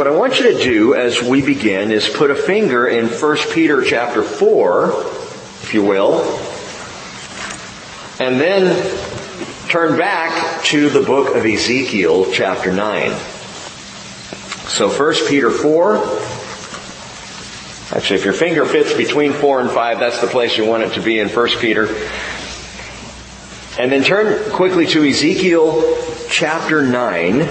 what I want you to do as we begin is put a finger in 1 Peter chapter 4, if you will, and then turn back to the book of Ezekiel chapter 9. So 1 Peter 4, actually if your finger fits between 4 and 5, that's the place you want it to be in 1 Peter. And then turn quickly to Ezekiel chapter 9.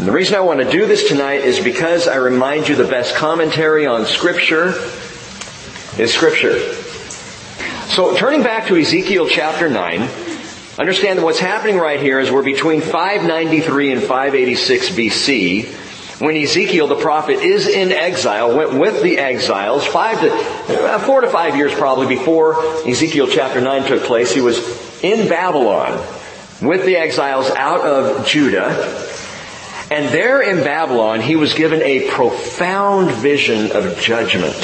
And the reason I want to do this tonight is because I remind you the best commentary on Scripture is Scripture. So turning back to Ezekiel chapter 9, understand that what's happening right here is we're between 593 and 586 BC when Ezekiel the prophet is in exile, went with the exiles, five to, uh, four to five years probably before Ezekiel chapter 9 took place, he was in Babylon with the exiles out of Judah. And there in Babylon, he was given a profound vision of judgment.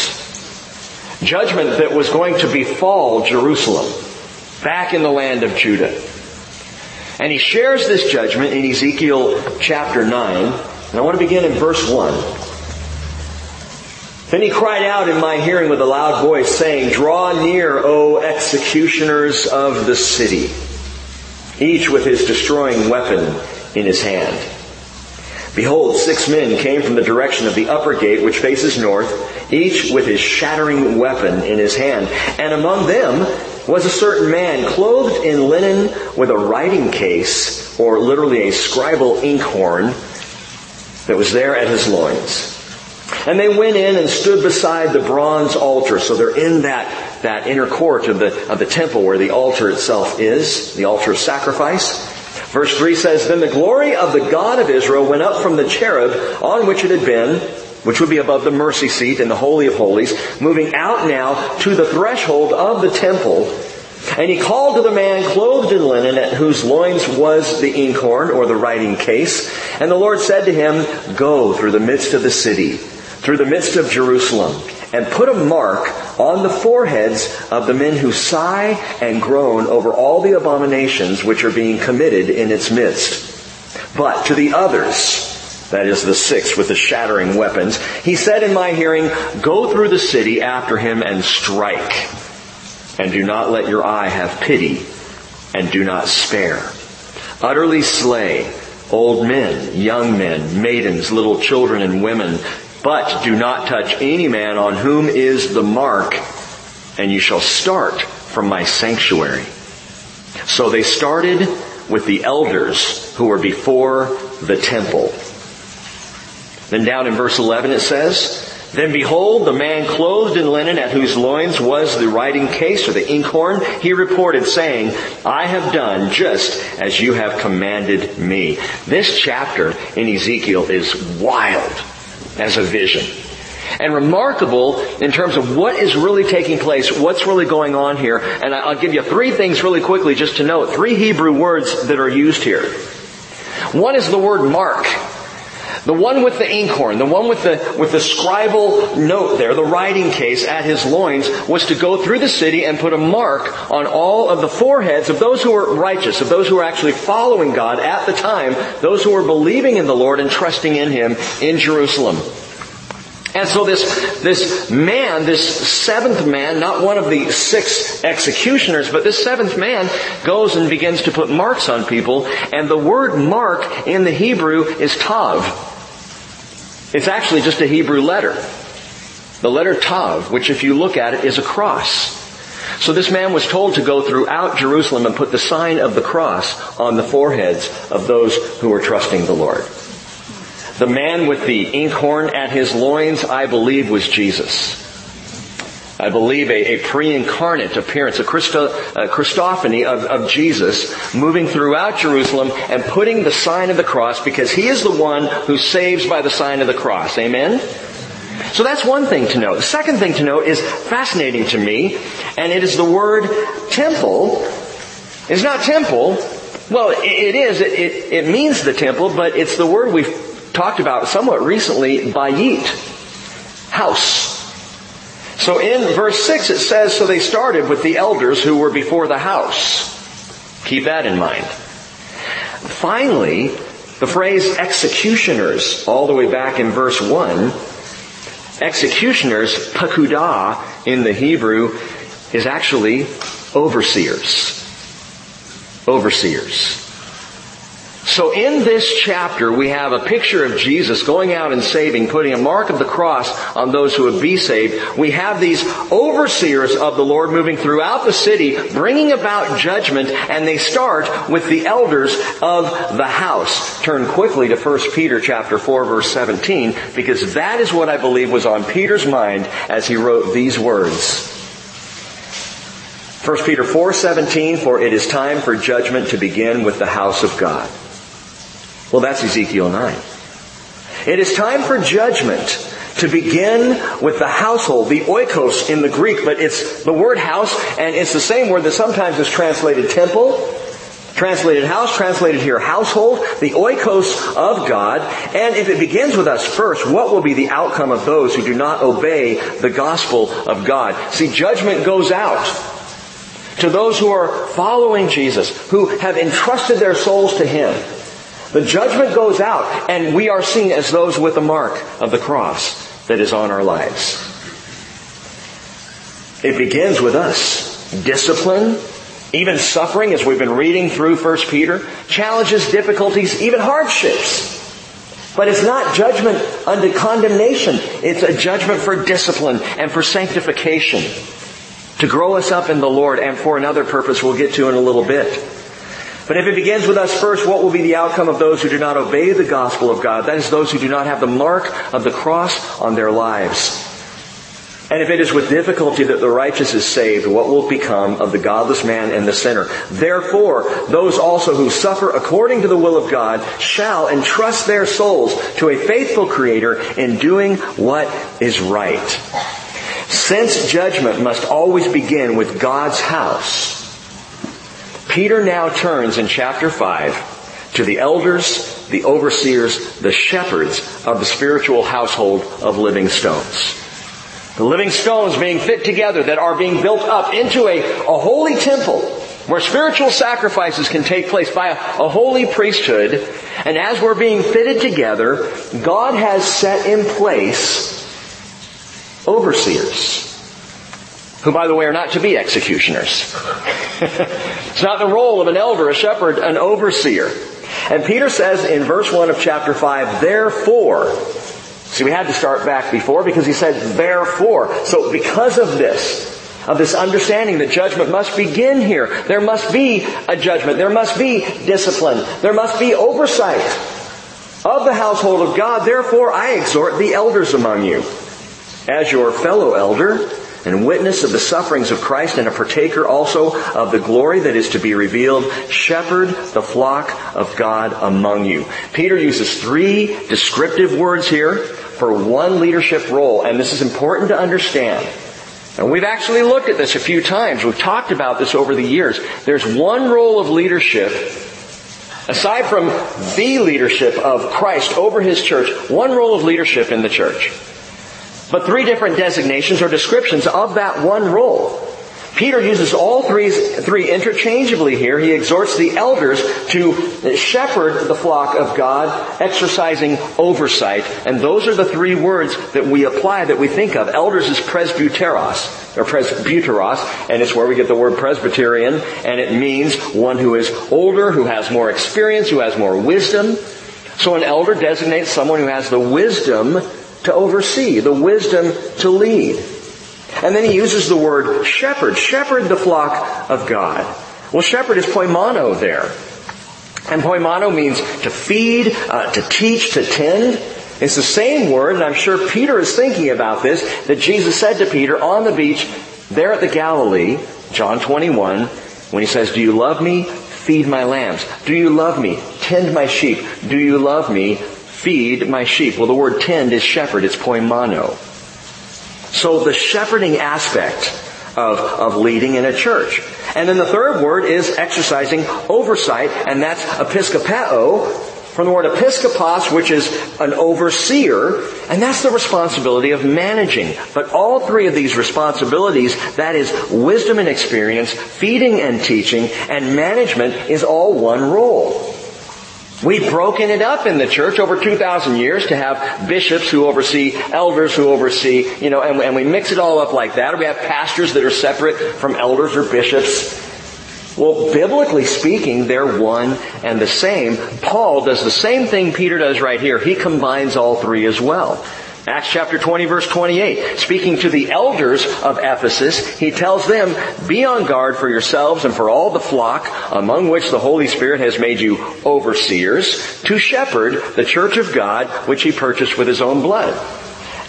Judgment that was going to befall Jerusalem, back in the land of Judah. And he shares this judgment in Ezekiel chapter 9. And I want to begin in verse 1. Then he cried out in my hearing with a loud voice, saying, Draw near, O executioners of the city, each with his destroying weapon in his hand. Behold, six men came from the direction of the upper gate which faces north, each with his shattering weapon in his hand. And among them was a certain man clothed in linen with a writing case, or literally a scribal inkhorn, that was there at his loins. And they went in and stood beside the bronze altar. So they're in that, that inner court of the, of the temple where the altar itself is, the altar of sacrifice. Verse 3 says, Then the glory of the God of Israel went up from the cherub on which it had been, which would be above the mercy seat in the Holy of Holies, moving out now to the threshold of the temple. And he called to the man clothed in linen at whose loins was the inkhorn or the writing case. And the Lord said to him, Go through the midst of the city, through the midst of Jerusalem, and put a mark on the foreheads of the men who sigh and groan over all the abominations which are being committed in its midst. But to the others, that is the six with the shattering weapons, he said in my hearing, go through the city after him and strike. And do not let your eye have pity and do not spare. Utterly slay old men, young men, maidens, little children and women, but do not touch any man on whom is the mark, and you shall start from my sanctuary. So they started with the elders who were before the temple. Then down in verse 11 it says, then behold, the man clothed in linen at whose loins was the writing case or the inkhorn, he reported saying, I have done just as you have commanded me. This chapter in Ezekiel is wild as a vision. And remarkable in terms of what is really taking place, what's really going on here. And I'll give you three things really quickly just to note. Three Hebrew words that are used here. One is the word mark. The one with the inkhorn, the one with the, with the scribal note there, the writing case at his loins, was to go through the city and put a mark on all of the foreheads of those who were righteous, of those who were actually following God at the time, those who were believing in the Lord and trusting in Him in Jerusalem. And so this, this man, this seventh man, not one of the six executioners, but this seventh man goes and begins to put marks on people, and the word mark in the Hebrew is tav. It's actually just a Hebrew letter. The letter Tav, which if you look at it is a cross. So this man was told to go throughout Jerusalem and put the sign of the cross on the foreheads of those who were trusting the Lord. The man with the inkhorn at his loins, I believe, was Jesus. I believe a, a pre-incarnate appearance, a, Christo, a Christophany of, of Jesus moving throughout Jerusalem and putting the sign of the cross because he is the one who saves by the sign of the cross. Amen? So that's one thing to note. The second thing to note is fascinating to me, and it is the word temple. It's not temple. Well, it is. It, it, it means the temple, but it's the word we've talked about somewhat recently, bayit. House. So in verse 6 it says, so they started with the elders who were before the house. Keep that in mind. Finally, The phrase executioners, all the way back in verse 1, executioners, pakudah in the Hebrew, is actually overseers. Overseers. So in this chapter, we have a picture of Jesus going out and saving, putting a mark of the cross on those who would be saved. We have these overseers of the Lord moving throughout the city, bringing about judgment, and they start with the elders of the house. Turn quickly to 1 Peter chapter 4 verse 17, because that is what I believe was on Peter's mind as he wrote these words. 1 Peter 4:17 for it is time for judgment to begin with the house of God. Well, that's Ezekiel 9. It is time for judgment to begin with the household, the oikos in the Greek, but it's the word house, and it's the same word that sometimes is translated temple, translated house, translated here household, the oikos of God. And if it begins with us first, what will be the outcome of those who do not obey the gospel of God? See, judgment goes out to those who are following Jesus, who have entrusted their souls to Him. The judgment goes out and we are seen as those with the mark of the cross that is on our lives. It begins with us. Discipline, even suffering as we've been reading through 1 Peter, challenges, difficulties, even hardships. But it's not judgment unto condemnation. It's a judgment for discipline and for sanctification. To grow us up in the Lord and for another purpose we'll get to in a little bit. But if it begins with us first, what will be the outcome of those who do not obey the gospel of God? That is those who do not have the mark of the cross on their lives. And if it is with difficulty that the righteous is saved, what will become of the godless man and the sinner? Therefore, those also who suffer according to the will of God shall entrust their souls to a faithful Creator in doing what is right. Since judgment must always begin with God's house, Peter now turns in chapter 5 to the elders, the overseers, the shepherds of the spiritual household of living stones. The living stones being fit together that are being built up into a, a holy temple where spiritual sacrifices can take place by a, a holy priesthood. And as we're being fitted together, God has set in place overseers who by the way are not to be executioners. it's not the role of an elder, a shepherd, an overseer. And Peter says in verse 1 of chapter 5, therefore, see we had to start back before because he said therefore. So because of this, of this understanding that judgment must begin here. There must be a judgment. There must be discipline. There must be oversight of the household of God. Therefore, I exhort the elders among you as your fellow elder and witness of the sufferings of Christ and a partaker also of the glory that is to be revealed, shepherd the flock of God among you. Peter uses three descriptive words here for one leadership role, and this is important to understand. And we've actually looked at this a few times. We've talked about this over the years. There's one role of leadership Aside from the leadership of Christ over His church, one role of leadership in the church. But three different designations or descriptions of that one role. Peter uses all three, three interchangeably here. He exhorts the elders to shepherd the flock of God, exercising oversight. And those are the three words that we apply, that we think of. Elders is presbyteros, or presbyteros, and it's where we get the word Presbyterian, and it means one who is older, who has more experience, who has more wisdom. So an elder designates someone who has the wisdom to oversee, the wisdom to lead. And then he uses the word shepherd, shepherd the flock of God. Well, shepherd is poimano there. And poimano means to feed, uh, to teach, to tend. It's the same word, and I'm sure Peter is thinking about this, that Jesus said to Peter on the beach there at the Galilee, John 21, when he says, Do you love me? Feed my lambs. Do you love me? Tend my sheep. Do you love me? Feed my sheep. Well, the word tend is shepherd. It's poimano. So the shepherding aspect of, of leading in a church. And then the third word is exercising oversight, and that's episkopeo, from the word episkopos, which is an overseer, and that's the responsibility of managing. But all three of these responsibilities, that is wisdom and experience, feeding and teaching, and management is all one role. We've broken it up in the church over 2,000 years to have bishops who oversee elders who oversee, you know, and, and we mix it all up like that. We have pastors that are separate from elders or bishops. Well, biblically speaking, they're one and the same. Paul does the same thing Peter does right here. He combines all three as well. Acts chapter 20 verse 28. Speaking to the elders of Ephesus, he tells them, be on guard for yourselves and for all the flock among which the Holy Spirit has made you overseers to shepherd the church of God which he purchased with his own blood.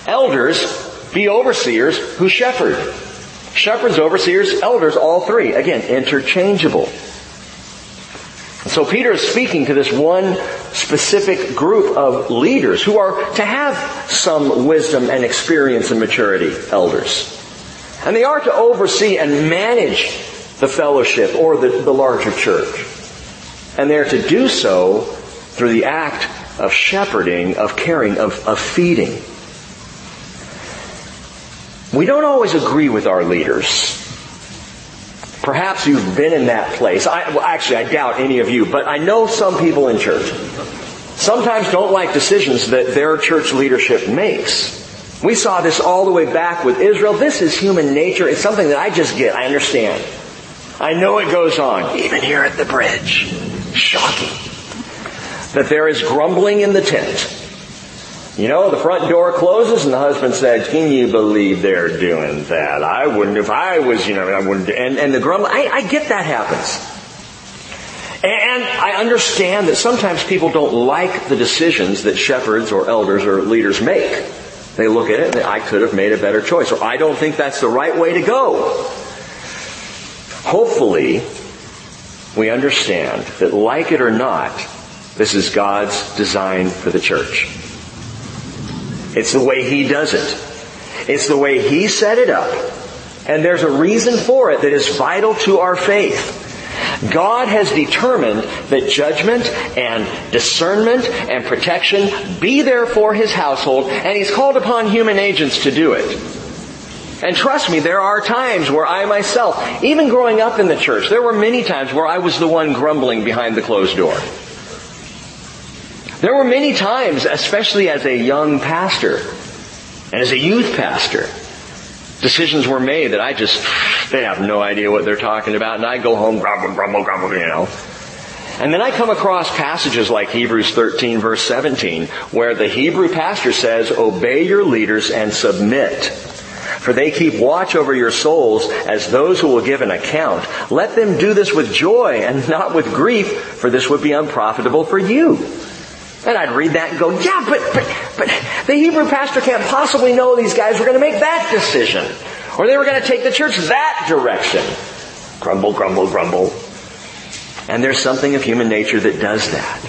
Elders, be overseers who shepherd. Shepherds, overseers, elders, all three. Again, interchangeable. So Peter is speaking to this one specific group of leaders who are to have some wisdom and experience and maturity, elders. And they are to oversee and manage the fellowship or the, the larger church. And they're to do so through the act of shepherding, of caring, of, of feeding. We don't always agree with our leaders. Perhaps you've been in that place. I, well, actually, I doubt any of you, but I know some people in church sometimes don't like decisions that their church leadership makes. We saw this all the way back with Israel. This is human nature. It's something that I just get. I understand. I know it goes on, even here at the bridge. Shocking. That there is grumbling in the tent. You know, the front door closes and the husband says, can you believe they're doing that? I wouldn't, if I was, you know, I wouldn't, and, and the grumble, I, I get that happens. And I understand that sometimes people don't like the decisions that shepherds or elders or leaders make. They look at it and I could have made a better choice, or I don't think that's the right way to go. Hopefully, we understand that like it or not, this is God's design for the church. It's the way He does it. It's the way He set it up. And there's a reason for it that is vital to our faith. God has determined that judgment and discernment and protection be there for His household, and He's called upon human agents to do it. And trust me, there are times where I myself, even growing up in the church, there were many times where I was the one grumbling behind the closed door. There were many times, especially as a young pastor and as a youth pastor, decisions were made that I just, they have no idea what they're talking about and I go home grumble, grumble, grumble, you know. And then I come across passages like Hebrews 13 verse 17 where the Hebrew pastor says, obey your leaders and submit. For they keep watch over your souls as those who will give an account. Let them do this with joy and not with grief, for this would be unprofitable for you. And I'd read that and go, yeah, but, but, but the Hebrew pastor can't possibly know these guys were going to make that decision. Or they were going to take the church that direction. Grumble, grumble, grumble. And there's something of human nature that does that.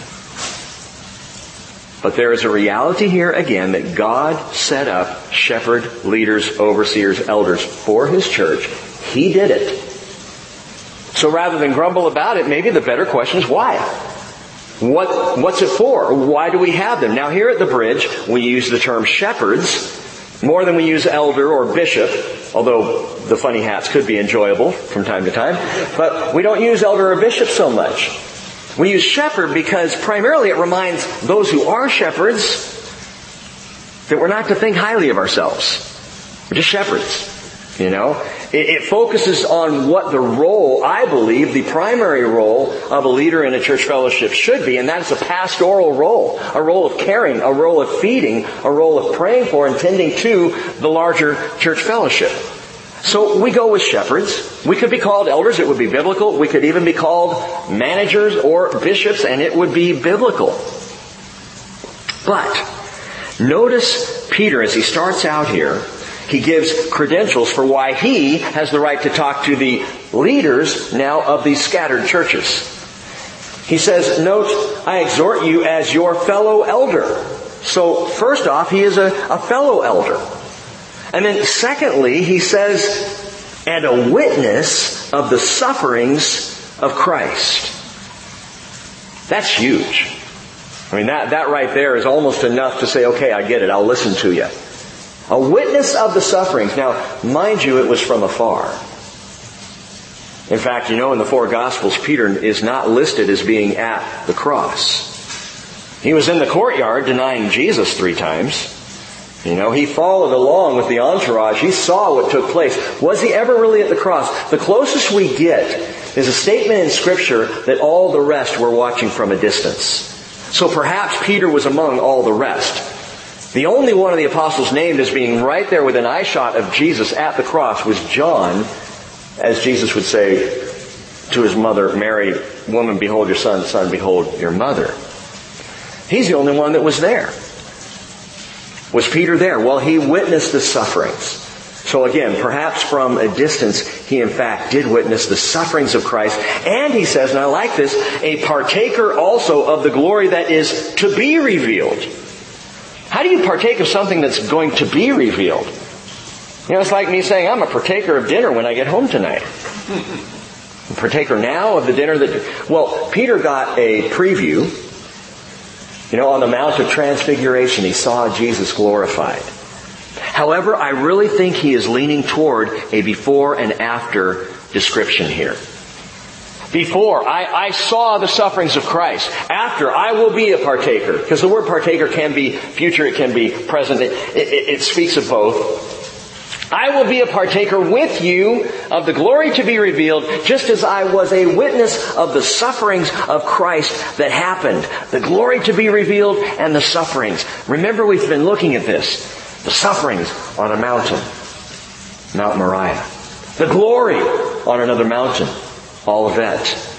But there is a reality here again that God set up shepherd, leaders, overseers, elders for His church. He did it. So rather than grumble about it, maybe the better question is why? What, what's it for? Why do we have them? Now here at the bridge, we use the term shepherds more than we use elder or bishop, although the funny hats could be enjoyable from time to time. But we don't use elder or bishop so much. We use shepherd because primarily it reminds those who are shepherds that we're not to think highly of ourselves. We're just shepherds. You know, it, it, focuses on what the role, I believe, the primary role of a leader in a church fellowship should be, and that's a pastoral role, a role of caring, a role of feeding, a role of praying for and tending to the larger church fellowship. So we go with shepherds. We could be called elders, it would be biblical. We could even be called managers or bishops, and it would be biblical. But, notice Peter as he starts out here, he gives credentials for why he has the right to talk to the leaders now of these scattered churches. He says, note, I exhort you as your fellow elder. So first off, he is a, a fellow elder. And then secondly, he says, and a witness of the sufferings of Christ. That's huge. I mean, that, that right there is almost enough to say, okay, I get it, I'll listen to you. A witness of the sufferings. Now, mind you, it was from afar. In fact, you know, in the four Gospels, Peter is not listed as being at the cross. He was in the courtyard denying Jesus three times. You know, he followed along with the entourage. He saw what took place. Was he ever really at the cross? The closest we get is a statement in scripture that all the rest were watching from a distance. So perhaps Peter was among all the rest. The only one of the apostles named as being right there within eye shot of Jesus at the cross was John, as Jesus would say to his mother, Mary, woman, behold your son, son, behold your mother. He's the only one that was there. Was Peter there? Well, he witnessed the sufferings. So again, perhaps from a distance, he in fact did witness the sufferings of Christ. And he says, and I like this, a partaker also of the glory that is to be revealed. How do you partake of something that's going to be revealed? You know, it's like me saying, I'm a partaker of dinner when I get home tonight. a partaker now of the dinner that, well, Peter got a preview you know, on the Mount of Transfiguration, he saw Jesus glorified. However, I really think he is leaning toward a before and after description here. Before, I, I, saw the sufferings of Christ. After, I will be a partaker. Because the word partaker can be future, it can be present. It, it, it speaks of both. I will be a partaker with you of the glory to be revealed, just as I was a witness of the sufferings of Christ that happened. The glory to be revealed and the sufferings. Remember we've been looking at this. The sufferings on a mountain. Mount Moriah. The glory on another mountain. Olivet.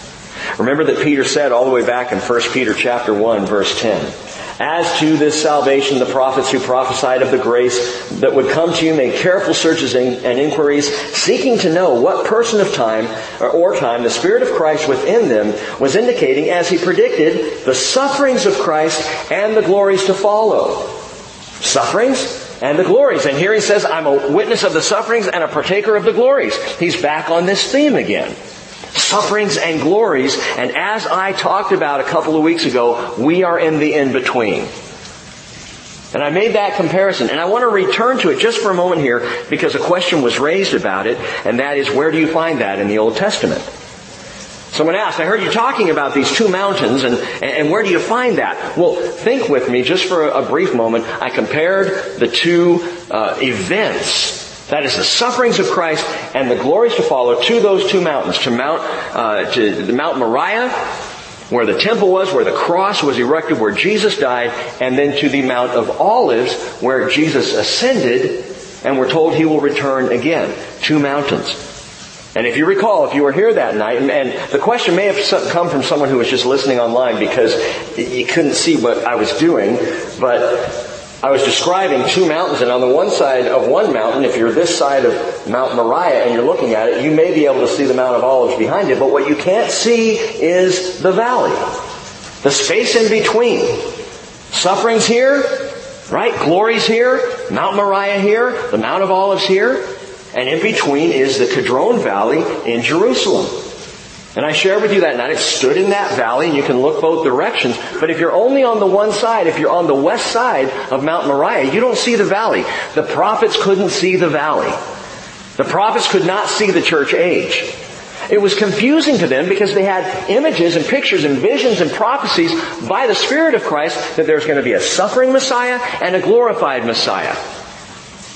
Remember that Peter said all the way back in 1 Peter chapter 1 verse 10, as to this salvation, the prophets who prophesied of the grace that would come to you made careful searches and inquiries, seeking to know what person of time or time the Spirit of Christ within them was indicating as he predicted the sufferings of Christ and the glories to follow. Sufferings and the glories. And here he says, I'm a witness of the sufferings and a partaker of the glories. He's back on this theme again sufferings and glories. And as I talked about a couple of weeks ago, we are in the in-between. And I made that comparison, and I want to return to it just for a moment here because a question was raised about it, and that is where do you find that in the Old Testament? Someone asked, I heard you talking about these two mountains, and, and where do you find that? Well, think with me just for a brief moment. I compared the two uh, events that is the sufferings of Christ and the glories to follow to those two mountains, to Mount, uh, to Mount Moriah, where the temple was, where the cross was erected, where Jesus died, and then to the Mount of Olives, where Jesus ascended, and we're told he will return again. Two mountains. And if you recall, if you were here that night, and, and, the question may have come from someone who was just listening online because you couldn't see what I was doing, but I was describing two mountains, and on the one side of one mountain, if you're this side of Mount Moriah and you're looking at it, you may be able to see the Mount of Olives behind it, but what you can't see is the valley. The space in between. Suffering's here, right? Glory's here, Mount Moriah here, the Mount of Olives here, and in between is the Kidron Valley in Jerusalem. And I shared with you that night, it stood in that valley and you can look both directions. But if you're only on the one side, if you're on the west side of Mount Moriah, you don't see the valley. The prophets couldn't see the valley. The prophets could not see the church age. It was confusing to them because they had images and pictures and visions and prophecies by the Spirit of Christ that there's going to be a suffering Messiah and a glorified Messiah.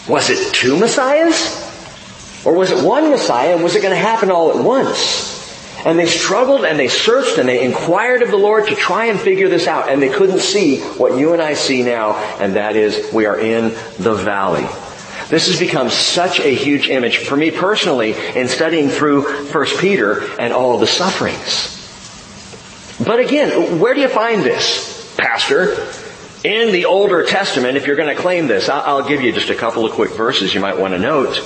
Was it two Messiahs? Or was it one Messiah and was it going to happen all at once? And they struggled and they searched and they inquired of the Lord to try and figure this out. And they couldn't see what you and I see now, and that is we are in the valley. This has become such a huge image for me personally in studying through 1 Peter and all the sufferings. But again, where do you find this, Pastor? In the Older Testament, if you're going to claim this, I'll give you just a couple of quick verses you might want to note.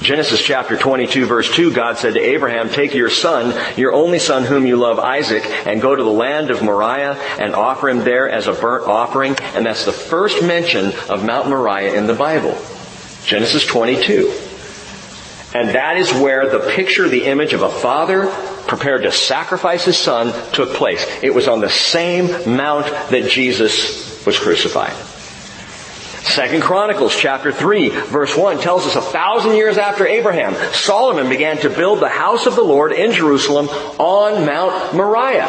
Genesis chapter 22 verse 2, God said to Abraham, take your son, your only son whom you love, Isaac, and go to the land of Moriah and offer him there as a burnt offering. And that's the first mention of Mount Moriah in the Bible. Genesis 22. And that is where the picture, the image of a father prepared to sacrifice his son took place. It was on the same mount that Jesus was crucified. Second Chronicles chapter 3 verse 1 tells us a thousand years after Abraham, Solomon began to build the house of the Lord in Jerusalem on Mount Moriah.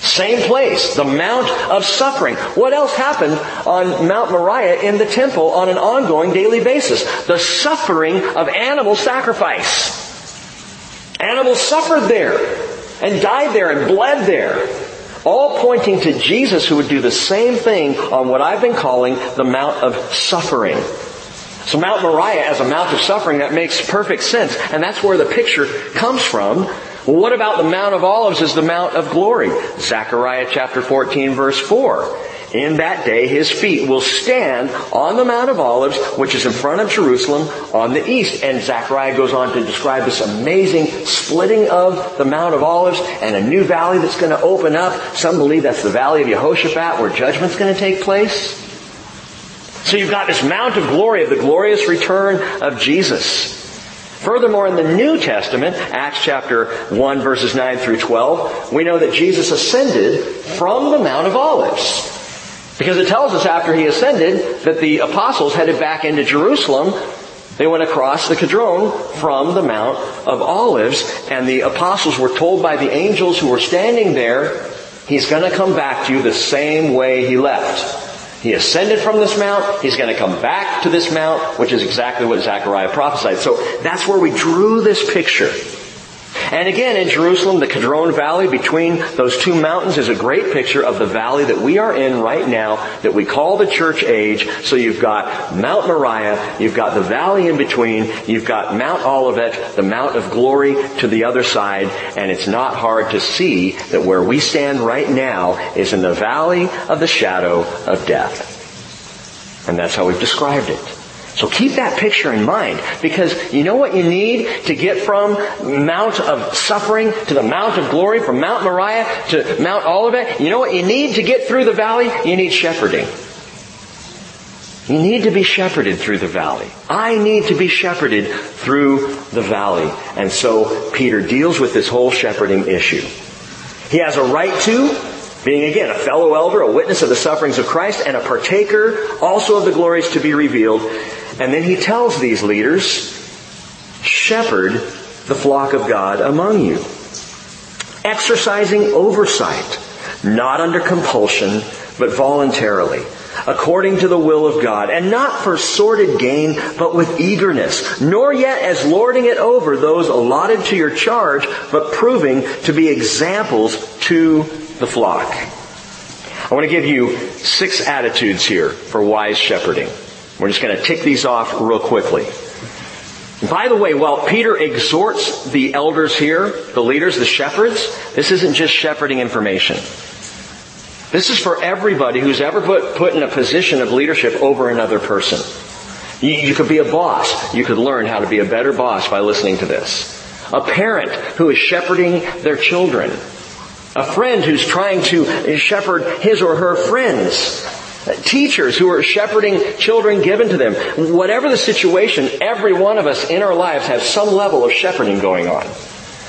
Same place, the Mount of Suffering. What else happened on Mount Moriah in the temple on an ongoing daily basis? The suffering of animal sacrifice. Animals suffered there and died there and bled there. All pointing to Jesus who would do the same thing on what I've been calling the Mount of Suffering. So Mount Moriah as a Mount of Suffering, that makes perfect sense. And that's where the picture comes from well, what about the Mount of Olives as the Mount of Glory? Zechariah chapter 14 verse 4. In that day his feet will stand on the Mount of Olives, which is in front of Jerusalem on the east. And Zechariah goes on to describe this amazing splitting of the Mount of Olives and a new valley that's going to open up. Some believe that's the valley of Jehoshaphat where judgment's going to take place. So you've got this Mount of Glory of the glorious return of Jesus. Furthermore, in the New Testament, Acts chapter 1 verses 9 through 12, we know that Jesus ascended from the Mount of Olives. Because it tells us after he ascended that the apostles headed back into Jerusalem. They went across the Kidron from the Mount of Olives and the apostles were told by the angels who were standing there, he's gonna come back to you the same way he left. He ascended from this mount. He's going to come back to this mount, which is exactly what Zechariah prophesied. So that's where we drew this picture. And again, in Jerusalem, the Kidron Valley between those two mountains is a great picture of the valley that we are in right now that we call the church age. So you've got Mount Moriah, you've got the valley in between, you've got Mount Olivet, the Mount of Glory to the other side, and it's not hard to see that where we stand right now is in the valley of the shadow of death. And that's how we've described it. So keep that picture in mind because you know what you need to get from Mount of Suffering to the Mount of Glory, from Mount Moriah to Mount Olivet? You know what you need to get through the valley? You need shepherding. You need to be shepherded through the valley. I need to be shepherded through the valley. And so Peter deals with this whole shepherding issue. He has a right to, being again a fellow elder, a witness of the sufferings of Christ, and a partaker also of the glories to be revealed. And then he tells these leaders, shepherd the flock of God among you. Exercising oversight, not under compulsion, but voluntarily, according to the will of God, and not for sordid gain, but with eagerness, nor yet as lording it over those allotted to your charge, but proving to be examples to the flock. I want to give you six attitudes here for wise shepherding. We're just going to tick these off real quickly. By the way, while Peter exhorts the elders here, the leaders, the shepherds, this isn't just shepherding information. This is for everybody who's ever put, put in a position of leadership over another person. You, you could be a boss. You could learn how to be a better boss by listening to this. A parent who is shepherding their children. A friend who's trying to shepherd his or her friends. Teachers who are shepherding children given to them. Whatever the situation, every one of us in our lives have some level of shepherding going on.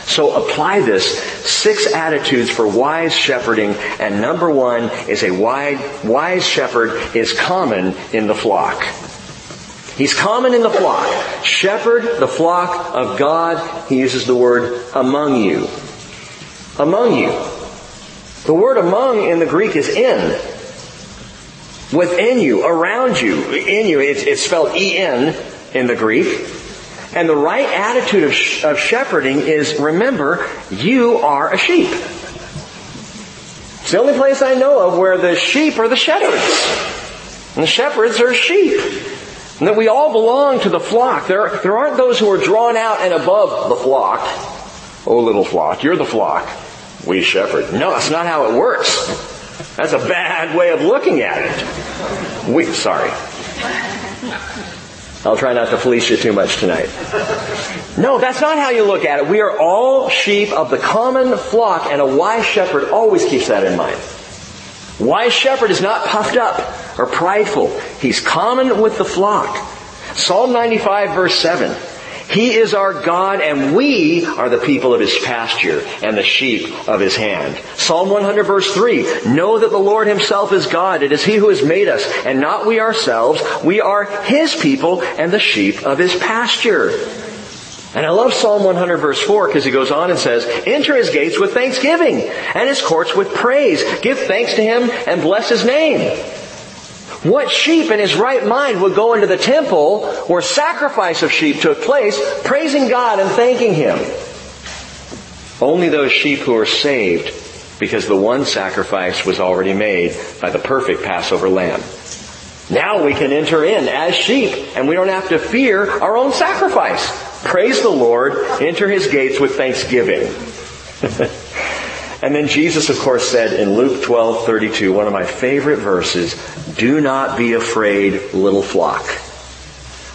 So apply this. Six attitudes for wise shepherding. And number one is a wide, wise shepherd is common in the flock. He's common in the flock. Shepherd the flock of God. He uses the word among you. Among you. The word among in the Greek is in within you, around you, in you. It's, it's spelled E-N in the Greek. And the right attitude of, sh- of shepherding is remember, you are a sheep. It's the only place I know of where the sheep are the shepherds. And the shepherds are sheep. And that we all belong to the flock. There, there aren't those who are drawn out and above the flock. Oh, little flock, you're the flock. We shepherd. No, that's not how it works. That's a bad way of looking at it. We, sorry. I'll try not to fleece you too much tonight. No, that's not how you look at it. We are all sheep of the common flock, and a wise shepherd always keeps that in mind. Wise shepherd is not puffed up or prideful. He's common with the flock. Psalm 95 verse 7. He is our God and we are the people of His pasture and the sheep of His hand. Psalm 100 verse 3. Know that the Lord Himself is God. It is He who has made us and not we ourselves. We are His people and the sheep of His pasture. And I love Psalm 100 verse 4 because he goes on and says, enter his gates with thanksgiving and his courts with praise. Give thanks to him and bless his name. What sheep in his right mind would go into the temple where sacrifice of sheep took place, praising God and thanking him? Only those sheep who are saved because the one sacrifice was already made by the perfect Passover lamb. Now we can enter in as sheep and we don't have to fear our own sacrifice. Praise the Lord, enter his gates with thanksgiving. and then Jesus of course said in Luke 12:32, one of my favorite verses, do not be afraid, little flock.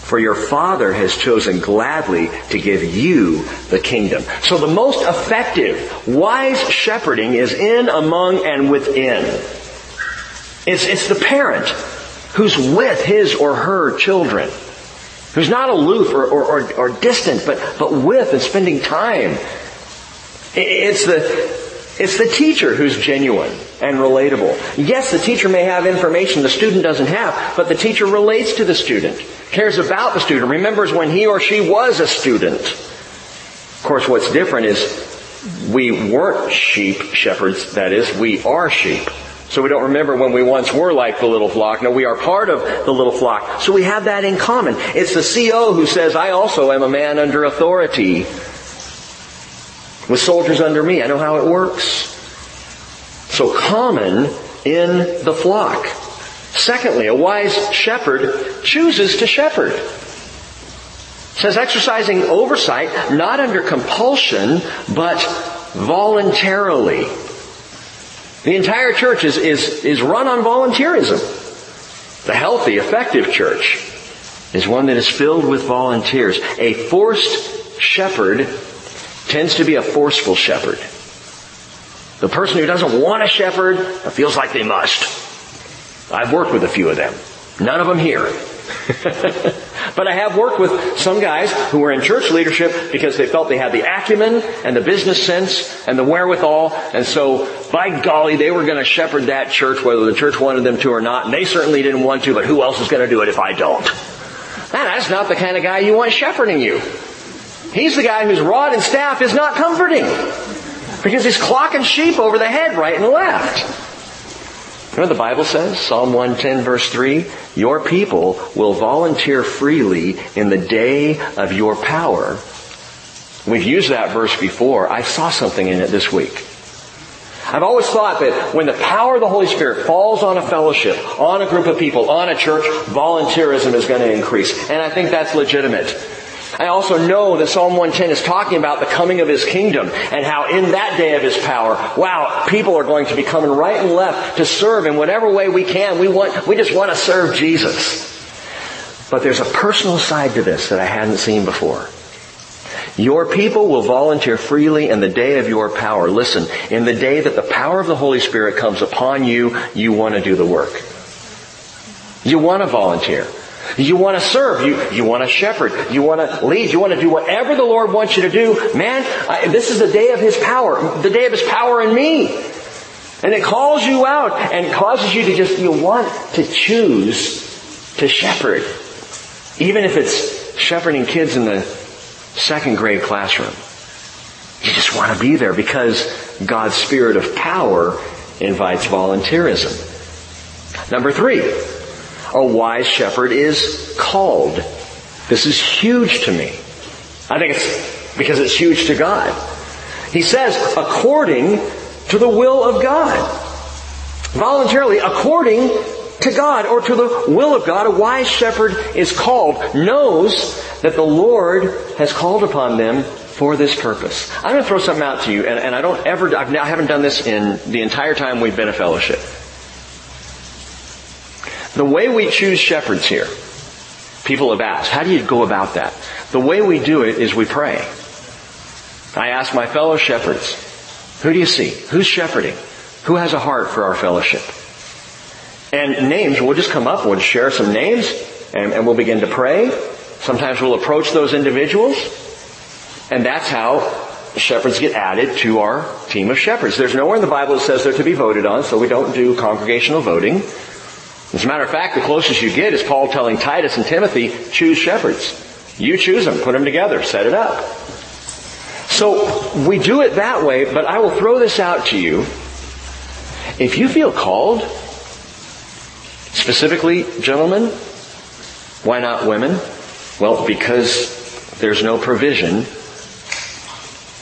For your Father has chosen gladly to give you the kingdom. So the most effective, wise shepherding is in, among, and within. It's, it's the parent who's with his or her children, who's not aloof or, or, or, or distant, but, but with and spending time. It's the, it's the teacher who's genuine and relatable. Yes, the teacher may have information the student doesn't have, but the teacher relates to the student, cares about the student, remembers when he or she was a student. Of course, what's different is we weren't sheep shepherds, that is, we are sheep. So we don't remember when we once were like the little flock. No, we are part of the little flock. So we have that in common. It's the CO who says, I also am a man under authority with soldiers under me. I know how it works. So common in the flock. Secondly, a wise shepherd chooses to shepherd. It says exercising oversight, not under compulsion, but voluntarily. The entire church is, is, is run on volunteerism. The healthy, effective church is one that is filled with volunteers. A forced shepherd tends to be a forceful shepherd. The person who doesn't want a shepherd feels like they must. I've worked with a few of them. None of them here. but I have worked with some guys who were in church leadership because they felt they had the acumen and the business sense and the wherewithal. And so, by golly, they were going to shepherd that church whether the church wanted them to or not. And they certainly didn't want to, but who else is going to do it if I don't? Man, that's not the kind of guy you want shepherding you. He's the guy whose rod and staff is not comforting. Because he's clocking sheep over the head right and left. You know the Bible says? Psalm 110 verse 3? Your people will volunteer freely in the day of your power. We've used that verse before. I saw something in it this week. I've always thought that when the power of the Holy Spirit falls on a fellowship, on a group of people, on a church, volunteerism is going to increase. And I think that's legitimate. I also know that Psalm 110 is talking about the coming of His kingdom and how in that day of His power, wow, people are going to be coming right and left to serve in whatever way we can. We want, we just want to serve Jesus. But there's a personal side to this that I hadn't seen before. Your people will volunteer freely in the day of your power. Listen, in the day that the power of the Holy Spirit comes upon you, you want to do the work. You want to volunteer. You want to serve. You, you want to shepherd. You want to lead. You want to do whatever the Lord wants you to do. Man, I, this is the day of His power. The day of His power in me. And it calls you out and causes you to just, you want to choose to shepherd. Even if it's shepherding kids in the second grade classroom. You just want to be there because God's Spirit of power invites volunteerism. Number three, a wise shepherd is called. This is huge to me. I think it's because it's huge to God. He says, according to the will of God. Voluntarily, according to God or to the will of God, a wise shepherd is called, knows that the Lord has called upon them for this purpose. I'm going to throw something out to you, and, and I don't ever, I've, I haven't done this in the entire time we've been a fellowship. The way we choose shepherds here, people have asked, how do you go about that? The way we do it is we pray. I ask my fellow shepherds, who do you see? Who's shepherding? Who has a heart for our fellowship? And names, we'll just come up, we'll share some names, and, and we'll begin to pray. Sometimes we'll approach those individuals, and that's how shepherds get added to our team of shepherds. There's nowhere in the Bible that says they're to be voted on, so we don't do congregational voting. As a matter of fact, the closest you get is Paul telling Titus and Timothy, choose shepherds. You choose them, put them together, set it up. So we do it that way, but I will throw this out to you. If you feel called, specifically gentlemen, why not women? Well, because there's no provision.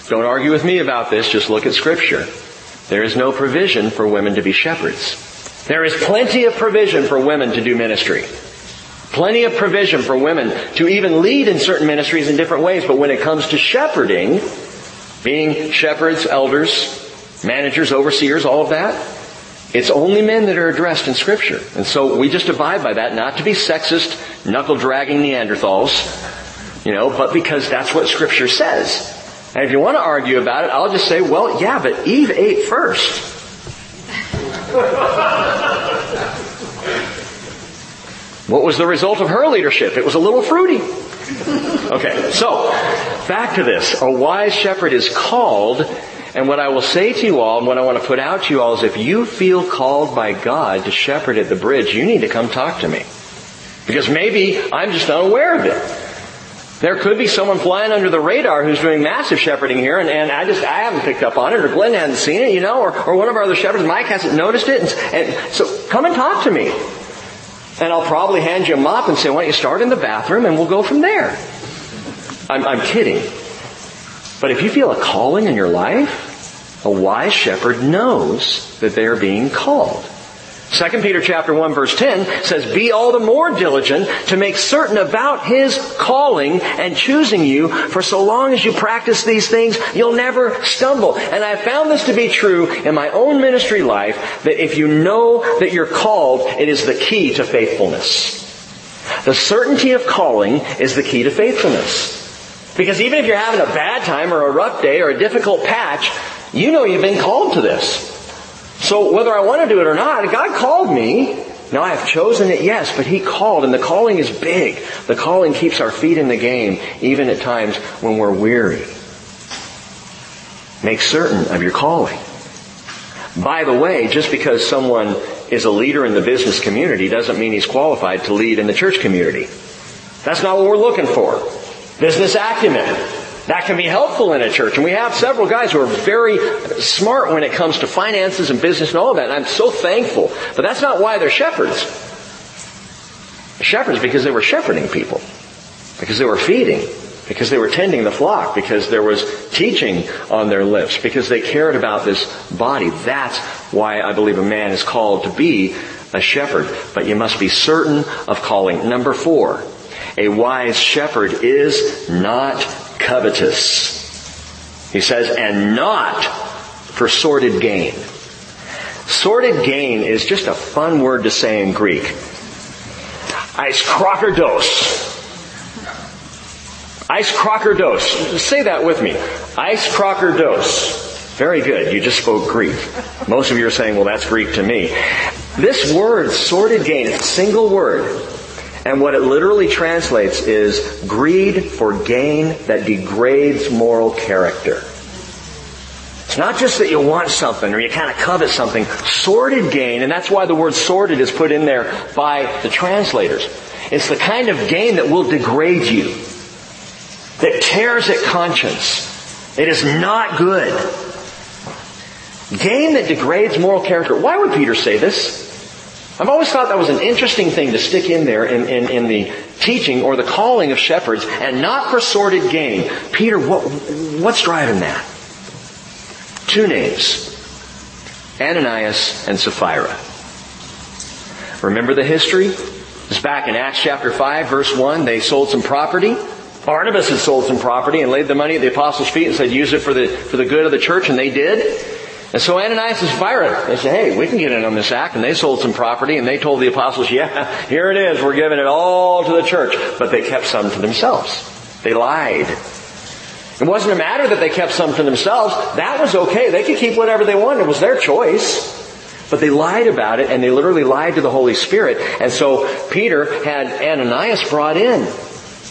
Don't argue with me about this, just look at scripture. There is no provision for women to be shepherds. There is plenty of provision for women to do ministry. Plenty of provision for women to even lead in certain ministries in different ways, but when it comes to shepherding, being shepherds, elders, managers, overseers, all of that, it's only men that are addressed in scripture. And so we just abide by that, not to be sexist, knuckle dragging Neanderthals, you know, but because that's what scripture says. And if you want to argue about it, I'll just say, well, yeah, but Eve ate first. What was the result of her leadership? It was a little fruity. Okay, so, back to this. A wise shepherd is called, and what I will say to you all, and what I want to put out to you all is if you feel called by God to shepherd at the bridge, you need to come talk to me. Because maybe I'm just unaware of it. There could be someone flying under the radar who's doing massive shepherding here, and, and I just, I haven't picked up on it, or Glenn hasn't seen it, you know, or, or one of our other shepherds, Mike hasn't noticed it, and, and so come and talk to me. And I'll probably hand you a mop and say, why don't you start in the bathroom and we'll go from there. I'm, I'm kidding. But if you feel a calling in your life, a wise shepherd knows that they are being called. 2 Peter chapter 1 verse 10 says, Be all the more diligent to make certain about His calling and choosing you, for so long as you practice these things, you'll never stumble. And I found this to be true in my own ministry life, that if you know that you're called, it is the key to faithfulness. The certainty of calling is the key to faithfulness. Because even if you're having a bad time or a rough day or a difficult patch, you know you've been called to this. So whether I want to do it or not, God called me. Now I have chosen it, yes, but He called, and the calling is big. The calling keeps our feet in the game, even at times when we're weary. Make certain of your calling. By the way, just because someone is a leader in the business community doesn't mean he's qualified to lead in the church community. That's not what we're looking for. Business acumen. That can be helpful in a church. And we have several guys who are very smart when it comes to finances and business and all of that. And I'm so thankful. But that's not why they're shepherds. shepherds because they were shepherding people. Because they were feeding. Because they were tending the flock. Because there was teaching on their lips. Because they cared about this body. That's why I believe a man is called to be a shepherd. But you must be certain of calling. Number four. A wise shepherd is not covetous. He says, and not for sordid gain. Sordid gain is just a fun word to say in Greek. aischrokerdos. Ice crocker dose. Say that with me. aischrokerdos. Very good. You just spoke Greek. Most of you are saying, well, that's Greek to me. This word, sordid gain, it's a single word. And what it literally translates is greed for gain that degrades moral character. It's not just that you want something or you kind of covet something. Sordid gain, and that's why the word sordid is put in there by the translators. It's the kind of gain that will degrade you, that tears at conscience. It is not good. Gain that degrades moral character. Why would Peter say this? I've always thought that was an interesting thing to stick in there in, in, in, the teaching or the calling of shepherds and not for sordid gain. Peter, what, what's driving that? Two names. Ananias and Sapphira. Remember the history? It's back in Acts chapter 5 verse 1. They sold some property. Barnabas had sold some property and laid the money at the apostles' feet and said, use it for the, for the good of the church, and they did. And so Ananias and Sapphira, they said, hey, we can get in on this act. And they sold some property and they told the apostles, yeah, here it is. We're giving it all to the church. But they kept some to themselves. They lied. It wasn't a matter that they kept some to themselves. That was okay. They could keep whatever they wanted. It was their choice. But they lied about it and they literally lied to the Holy Spirit. And so Peter had Ananias brought in.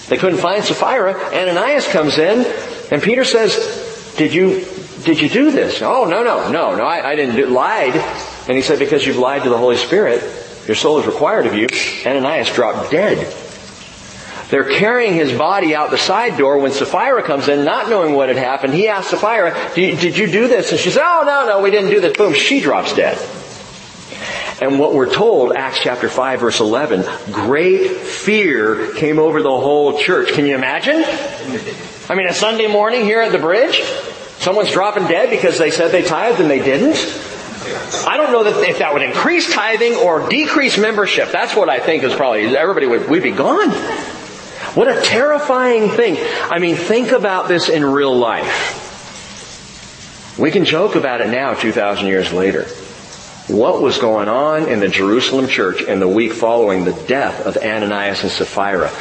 They couldn't find Sapphira. Ananias comes in and Peter says, did you did you do this? Oh, no, no, no, no, I, I didn't do, lied. And he said, because you've lied to the Holy Spirit, your soul is required of you. Ananias dropped dead. They're carrying his body out the side door when Sapphira comes in, not knowing what had happened. He asks Sapphira, did you do this? And she says, oh, no, no, we didn't do this. Boom, she drops dead. And what we're told, Acts chapter 5 verse 11, great fear came over the whole church. Can you imagine? I mean, a Sunday morning here at the bridge, someone's dropping dead because they said they tithed and they didn't. I don't know that if that would increase tithing or decrease membership. That's what I think is probably, everybody would, we'd be gone. What a terrifying thing. I mean, think about this in real life. We can joke about it now, 2,000 years later what was going on in the Jerusalem church in the week following the death of Ananias and Sapphira.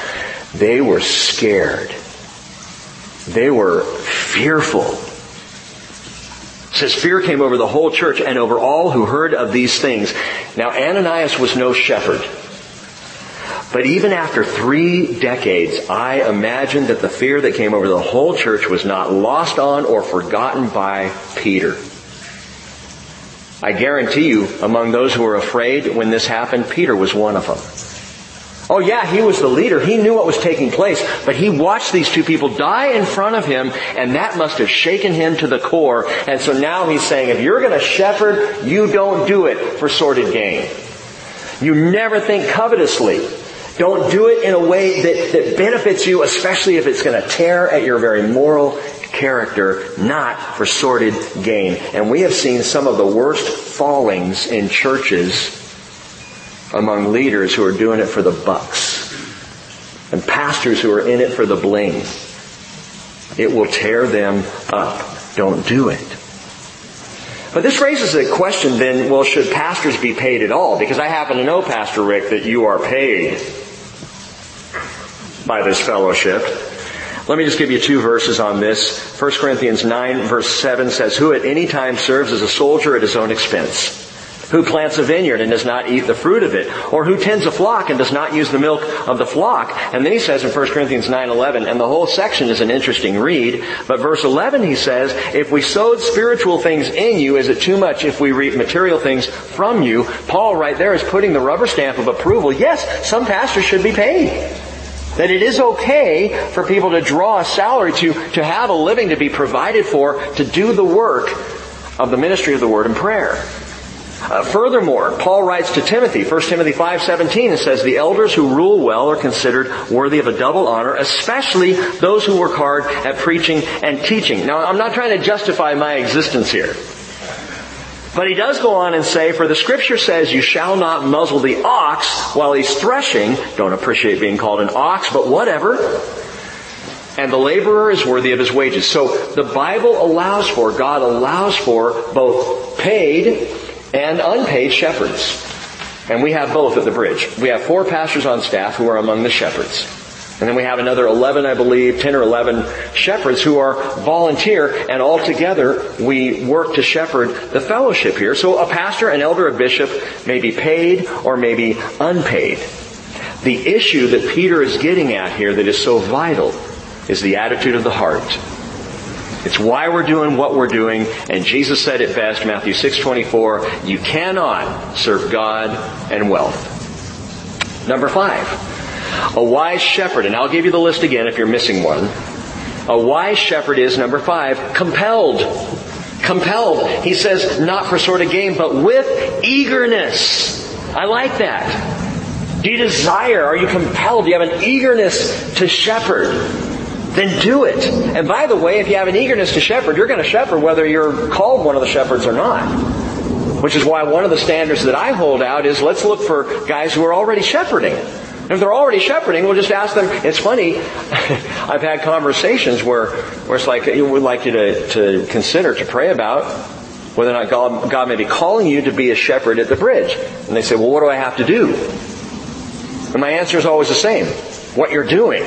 They were scared. They were fearful. Says fear came over the whole church and over all who heard of these things. Now Ananias was no shepherd. But even after three decades, I imagine that the fear that came over the whole church was not lost on or forgotten by Peter. I guarantee you, among those who were afraid when this happened, Peter was one of them. Oh yeah, he was the leader. He knew what was taking place, but he watched these two people die in front of him, and that must have shaken him to the core. And so now he's saying, if you're gonna shepherd, you don't do it for sordid gain. You never think covetously. Don't do it in a way that, that benefits you, especially if it's gonna tear at your very moral character, not for sordid gain. And we have seen some of the worst fallings in churches among leaders who are doing it for the bucks. And pastors who are in it for the bling. It will tear them up. Don't do it. But this raises a question then, well, should pastors be paid at all? Because I happen to know, Pastor Rick, that you are paid by this fellowship. Let me just give you two verses on this. 1 Corinthians 9 verse 7 says, Who at any time serves as a soldier at his own expense? Who plants a vineyard and does not eat the fruit of it? Or who tends a flock and does not use the milk of the flock? And then he says in 1 Corinthians 9:11, and the whole section is an interesting read, but verse 11 he says, if we sowed spiritual things in you, is it too much if we reap material things from you? Paul right there is putting the rubber stamp of approval. Yes, some pastors should be paid. That it is okay for people to draw a salary, to, to have a living, to be provided for, to do the work of the ministry of the Word and prayer. Uh, furthermore, Paul writes to Timothy, 1 Timothy 5:17, and says, "The elders who rule well are considered worthy of a double honor, especially those who work hard at preaching and teaching." Now, I'm not trying to justify my existence here. But he does go on and say, for the scripture says, you shall not muzzle the ox while he's threshing. Don't appreciate being called an ox, but whatever. And the laborer is worthy of his wages. So the Bible allows for, God allows for both paid and unpaid shepherds. And we have both at the bridge. We have four pastors on staff who are among the shepherds. And then we have another 11, I believe, 10 or 11 shepherds who are volunteer, and all together we work to shepherd the fellowship here. So a pastor, an elder, a bishop may be paid or may be unpaid. The issue that Peter is getting at here that is so vital is the attitude of the heart. It's why we're doing what we're doing, and Jesus said it best, Matthew 6:24, you cannot serve God and wealth. Number 5. A wise shepherd, and I'll give you the list again if you're missing one. A wise shepherd is, number five, compelled. Compelled. He says, not for sordid gain, but with eagerness. I like that. Do you desire? Are you compelled? Do you have an eagerness to shepherd? Then do it. And by the way, if you have an eagerness to shepherd, you're going to shepherd whether you're called one of the shepherds or not. Which is why one of the standards that I hold out is let's look for guys who are already shepherding. If they're already shepherding, we'll just ask them. It's funny. I've had conversations where, where it's like, we would like you to, to consider, to pray about whether or not God, God may be calling you to be a shepherd at the bridge. And they say, well, what do I have to do? And my answer is always the same. What you're doing.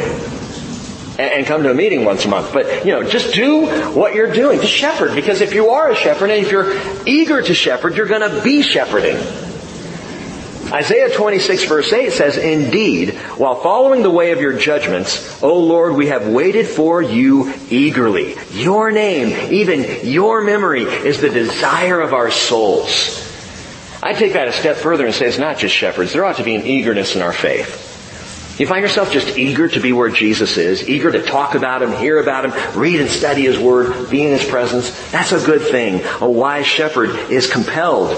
And, come to a meeting once a month. But, you know, just do what you're doing. Just shepherd. Because if you are a shepherd and if you're eager to shepherd, you're going to be shepherding. Isaiah 26 verse 8 says, Indeed, while following the way of your judgments, O Lord, we have waited for you eagerly. Your name, even your memory, is the desire of our souls. I take that a step further and say it's not just shepherds. There ought to be an eagerness in our faith. You find yourself just eager to be where Jesus is, eager to talk about Him, hear about Him, read and study His Word, be in His presence. That's a good thing. A wise shepherd is compelled.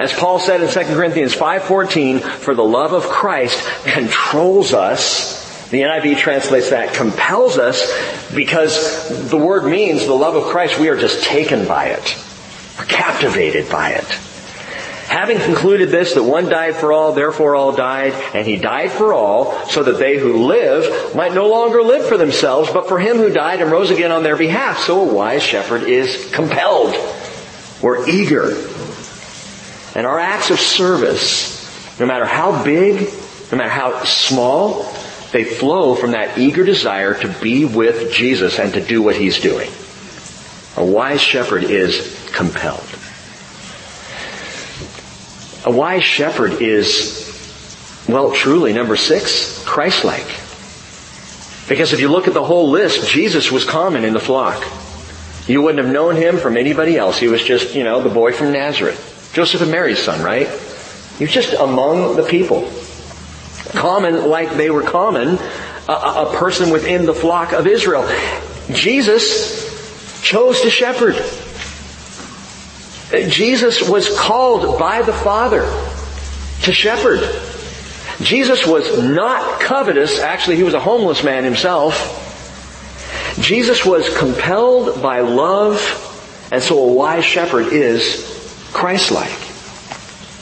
As Paul said in 2 Corinthians 5.14, for the love of Christ controls us. The NIV translates that compels us because the word means the love of Christ, we are just taken by it. We're captivated by it. Having concluded this, that one died for all, therefore all died, and he died for all, so that they who live might no longer live for themselves, but for him who died and rose again on their behalf. So a wise shepherd is compelled. We're eager. And our acts of service, no matter how big, no matter how small, they flow from that eager desire to be with Jesus and to do what he's doing. A wise shepherd is compelled. A wise shepherd is, well, truly, number six, Christ-like. Because if you look at the whole list, Jesus was common in the flock. You wouldn't have known him from anybody else. He was just, you know, the boy from Nazareth. Joseph and Mary's son, right? He was just among the people. Common like they were common, a, a person within the flock of Israel. Jesus chose to shepherd. Jesus was called by the Father to shepherd. Jesus was not covetous. Actually, he was a homeless man himself. Jesus was compelled by love, and so a wise shepherd is Christ-like.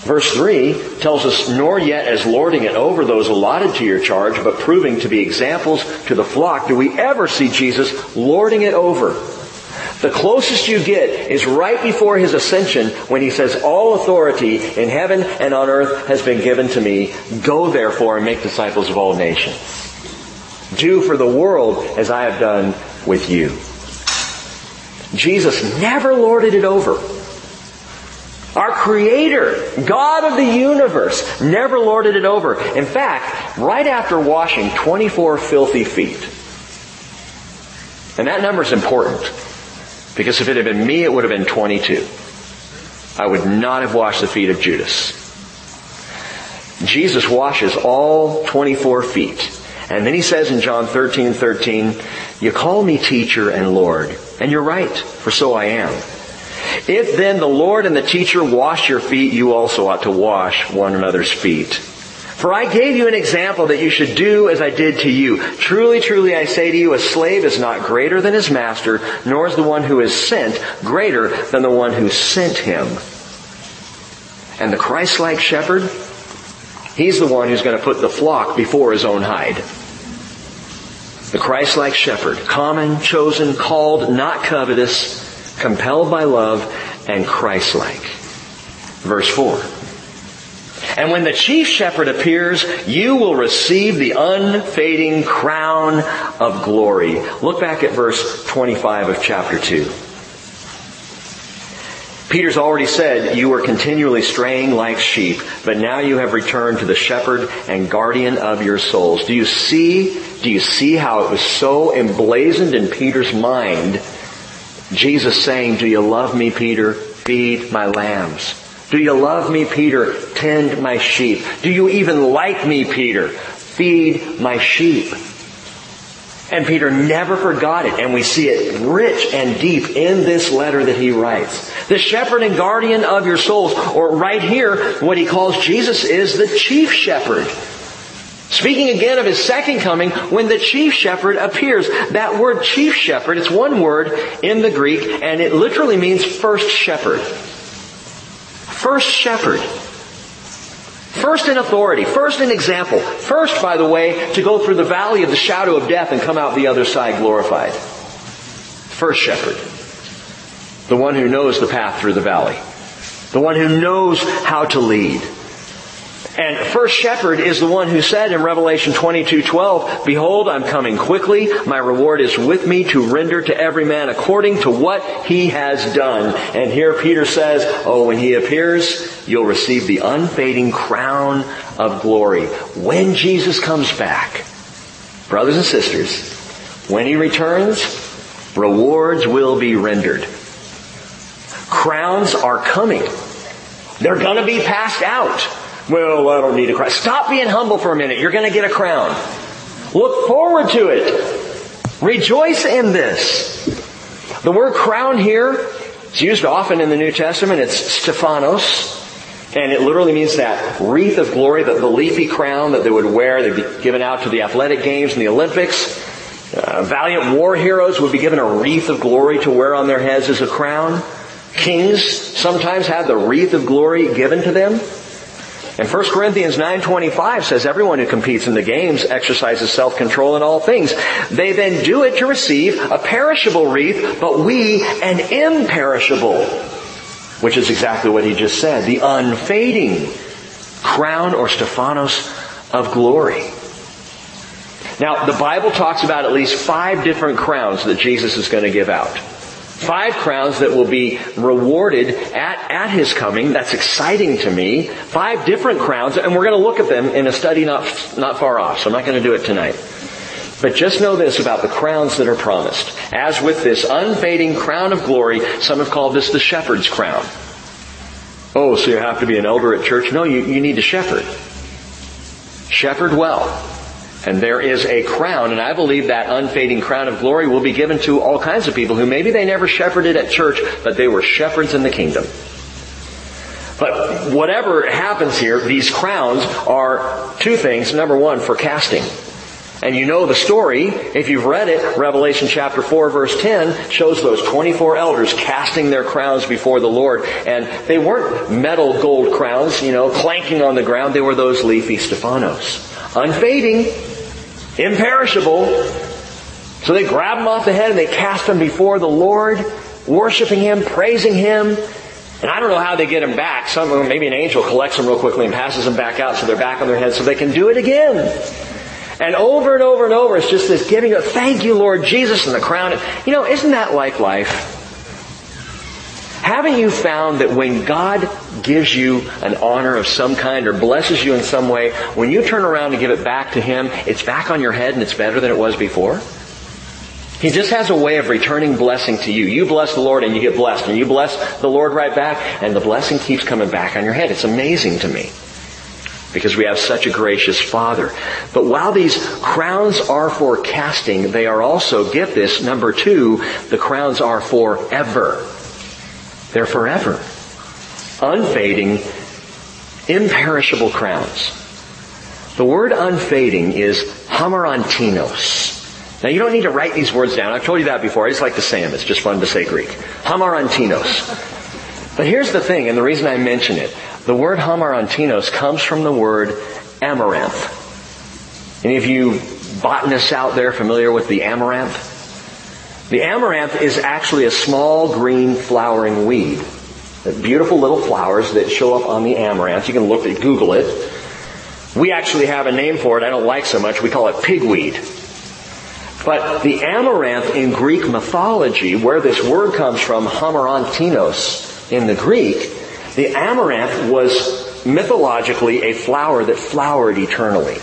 Verse 3 tells us, nor yet as lording it over those allotted to your charge, but proving to be examples to the flock, do we ever see Jesus lording it over the closest you get is right before his ascension when he says, all authority in heaven and on earth has been given to me. Go therefore and make disciples of all nations. Do for the world as I have done with you. Jesus never lorded it over. Our Creator, God of the universe, never lorded it over. In fact, right after washing 24 filthy feet, and that number is important. Because if it had been me, it would have been 22. I would not have washed the feet of Judas. Jesus washes all 24 feet. And then he says in John 13, 13, you call me teacher and Lord. And you're right, for so I am. If then the Lord and the teacher wash your feet, you also ought to wash one another's feet. For I gave you an example that you should do as I did to you. Truly, truly, I say to you, a slave is not greater than his master, nor is the one who is sent greater than the one who sent him. And the Christ-like shepherd, he's the one who's going to put the flock before his own hide. The Christ-like shepherd, common, chosen, called, not covetous, compelled by love, and Christ-like. Verse 4. And when the chief shepherd appears, you will receive the unfading crown of glory. Look back at verse 25 of chapter 2. Peter's already said, you were continually straying like sheep, but now you have returned to the shepherd and guardian of your souls. Do you see, do you see how it was so emblazoned in Peter's mind? Jesus saying, do you love me, Peter? Feed my lambs. Do you love me, Peter? Tend my sheep. Do you even like me, Peter? Feed my sheep. And Peter never forgot it, and we see it rich and deep in this letter that he writes. The shepherd and guardian of your souls, or right here, what he calls Jesus is the chief shepherd. Speaking again of his second coming, when the chief shepherd appears. That word chief shepherd, it's one word in the Greek, and it literally means first shepherd. First shepherd. First in authority. First in example. First, by the way, to go through the valley of the shadow of death and come out the other side glorified. First shepherd. The one who knows the path through the valley. The one who knows how to lead. And first shepherd is the one who said in Revelation 22:12, "Behold, I'm coming quickly; my reward is with me to render to every man according to what he has done." And here Peter says, "Oh, when he appears, you'll receive the unfading crown of glory when Jesus comes back." Brothers and sisters, when he returns, rewards will be rendered. Crowns are coming. They're gonna be passed out. Well, I don't need a crown. Stop being humble for a minute. You're going to get a crown. Look forward to it. Rejoice in this. The word crown here is used often in the New Testament. It's Stephanos. And it literally means that wreath of glory, the, the leafy crown that they would wear. They'd be given out to the athletic games and the Olympics. Uh, valiant war heroes would be given a wreath of glory to wear on their heads as a crown. Kings sometimes had the wreath of glory given to them. And 1 Corinthians 9.25 says everyone who competes in the games exercises self-control in all things. They then do it to receive a perishable wreath, but we an imperishable which is exactly what he just said, the unfading crown or Stephanos of glory. Now, the Bible talks about at least five different crowns that Jesus is going to give out. Five crowns that will be rewarded at, at His coming. That's exciting to me. Five different crowns, and we're going to look at them in a study not, not far off, so I'm not going to do it tonight. But just know this about the crowns that are promised. As with this unfading crown of glory, some have called this the shepherd's crown. Oh, so you have to be an elder at church? No, you, you need to shepherd. Shepherd well. And there is a crown, and I believe that unfading crown of glory will be given to all kinds of people who maybe they never shepherded at church, but they were shepherds in the kingdom. But whatever happens here, these crowns are two things. Number one, for casting. And you know the story, if you've read it, Revelation chapter 4 verse 10 shows those 24 elders casting their crowns before the Lord. And they weren't metal gold crowns, you know, clanking on the ground. They were those leafy Stephanos. Unfading, imperishable. So they grab them off the head and they cast them before the Lord, worshiping Him, praising Him. And I don't know how they get them back. Some, maybe an angel collects them real quickly and passes them back out so they're back on their head so they can do it again. And over and over and over, it's just this giving of thank you, Lord Jesus, and the crown. You know, isn't that like life? Haven't you found that when God gives you an honor of some kind or blesses you in some way, when you turn around and give it back to Him, it's back on your head and it's better than it was before? He just has a way of returning blessing to you. You bless the Lord and you get blessed, and you bless the Lord right back, and the blessing keeps coming back on your head. It's amazing to me because we have such a gracious Father. But while these crowns are for casting, they are also, get this, number two, the crowns are forever. They're forever. Unfading, imperishable crowns. The word unfading is hamarantinos. Now you don't need to write these words down. I've told you that before. I just like to say them. It's just fun to say Greek. Hamarantinos. But here's the thing, and the reason I mention it. The word hamarantinos comes from the word amaranth. Any of you botanists out there familiar with the amaranth? The amaranth is actually a small green flowering weed. Beautiful little flowers that show up on the amaranth. You can look at Google it. We actually have a name for it I don't like so much. We call it pigweed. But the amaranth in Greek mythology, where this word comes from, hamarantinos in the Greek, the amaranth was mythologically a flower that flowered eternally.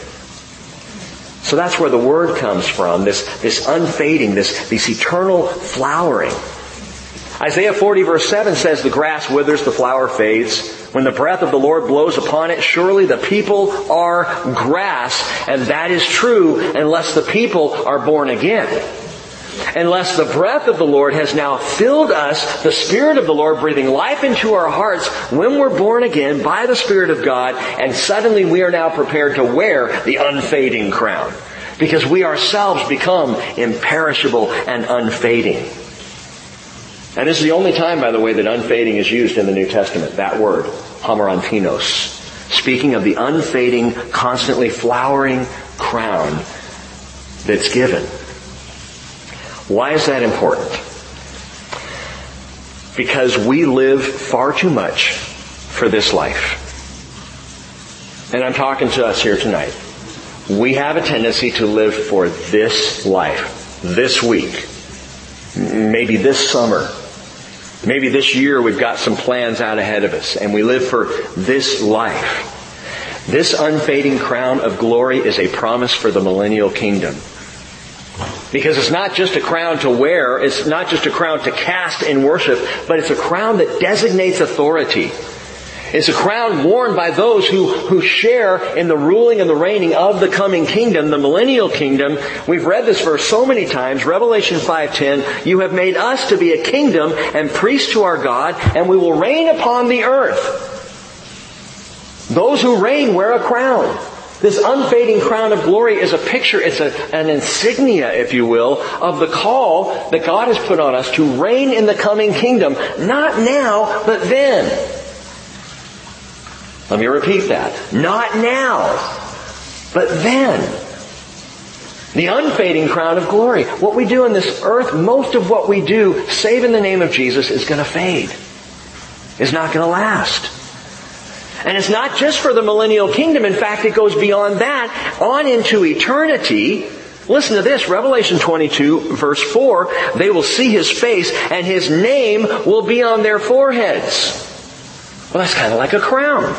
So that's where the word comes from, this, this unfading, this, this eternal flowering. Isaiah 40 verse 7 says, the grass withers, the flower fades. When the breath of the Lord blows upon it, surely the people are grass. And that is true unless the people are born again unless the breath of the Lord has now filled us, the Spirit of the Lord breathing life into our hearts when we're born again by the Spirit of God, and suddenly we are now prepared to wear the unfading crown. Because we ourselves become imperishable and unfading. And this is the only time, by the way, that unfading is used in the New Testament, that word, hamarantinos. Speaking of the unfading, constantly flowering crown that's given. Why is that important? Because we live far too much for this life. And I'm talking to us here tonight. We have a tendency to live for this life, this week, maybe this summer, maybe this year we've got some plans out ahead of us and we live for this life. This unfading crown of glory is a promise for the millennial kingdom. Because it's not just a crown to wear, it's not just a crown to cast in worship, but it's a crown that designates authority. It's a crown worn by those who, who share in the ruling and the reigning of the coming kingdom, the millennial kingdom. We've read this verse so many times, Revelation 5.10, you have made us to be a kingdom and priests to our God, and we will reign upon the earth. Those who reign wear a crown. This unfading crown of glory is a picture, it's a, an insignia, if you will, of the call that God has put on us to reign in the coming kingdom. Not now, but then. Let me repeat that. Not now, but then. The unfading crown of glory. What we do in this earth, most of what we do, save in the name of Jesus, is going to fade. Is not going to last. And it's not just for the millennial kingdom. In fact, it goes beyond that on into eternity. Listen to this, Revelation 22 verse 4, they will see his face and his name will be on their foreheads. Well, that's kind of like a crown.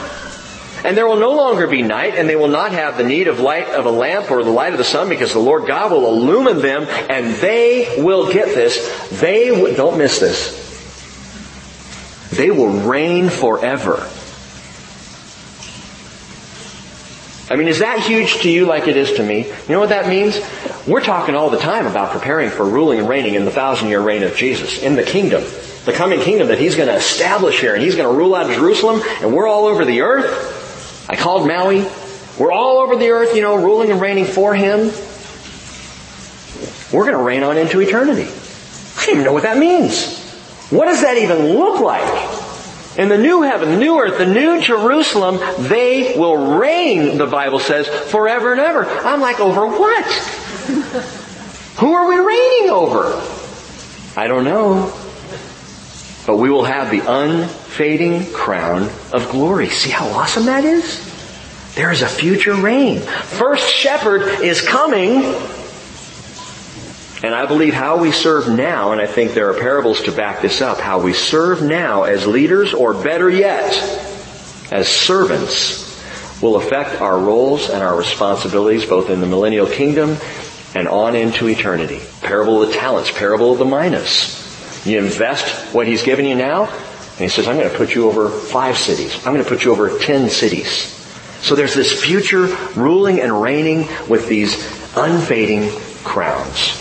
And there will no longer be night, and they will not have the need of light of a lamp or the light of the sun, because the Lord God will illumine them, and they will get this. They don't miss this. They will reign forever. I mean, is that huge to you like it is to me? You know what that means? We're talking all the time about preparing for ruling and reigning in the thousand year reign of Jesus, in the kingdom. The coming kingdom that He's going to establish here, and He's going to rule out Jerusalem, and we're all over the earth. I called Maui. We're all over the earth, you know, ruling and reigning for Him. We're going to reign on into eternity. I don't even know what that means. What does that even look like? In the new heaven, the new earth, the new Jerusalem, they will reign, the Bible says, forever and ever. I'm like, over what? Who are we reigning over? I don't know. But we will have the unfading crown of glory. See how awesome that is? There is a future reign. First shepherd is coming and I believe how we serve now, and I think there are parables to back this up, how we serve now as leaders, or better yet, as servants, will affect our roles and our responsibilities both in the millennial kingdom and on into eternity. Parable of the talents, parable of the minas. You invest what he's given you now, and he says, I'm going to put you over five cities. I'm going to put you over ten cities. So there's this future ruling and reigning with these unfading crowns.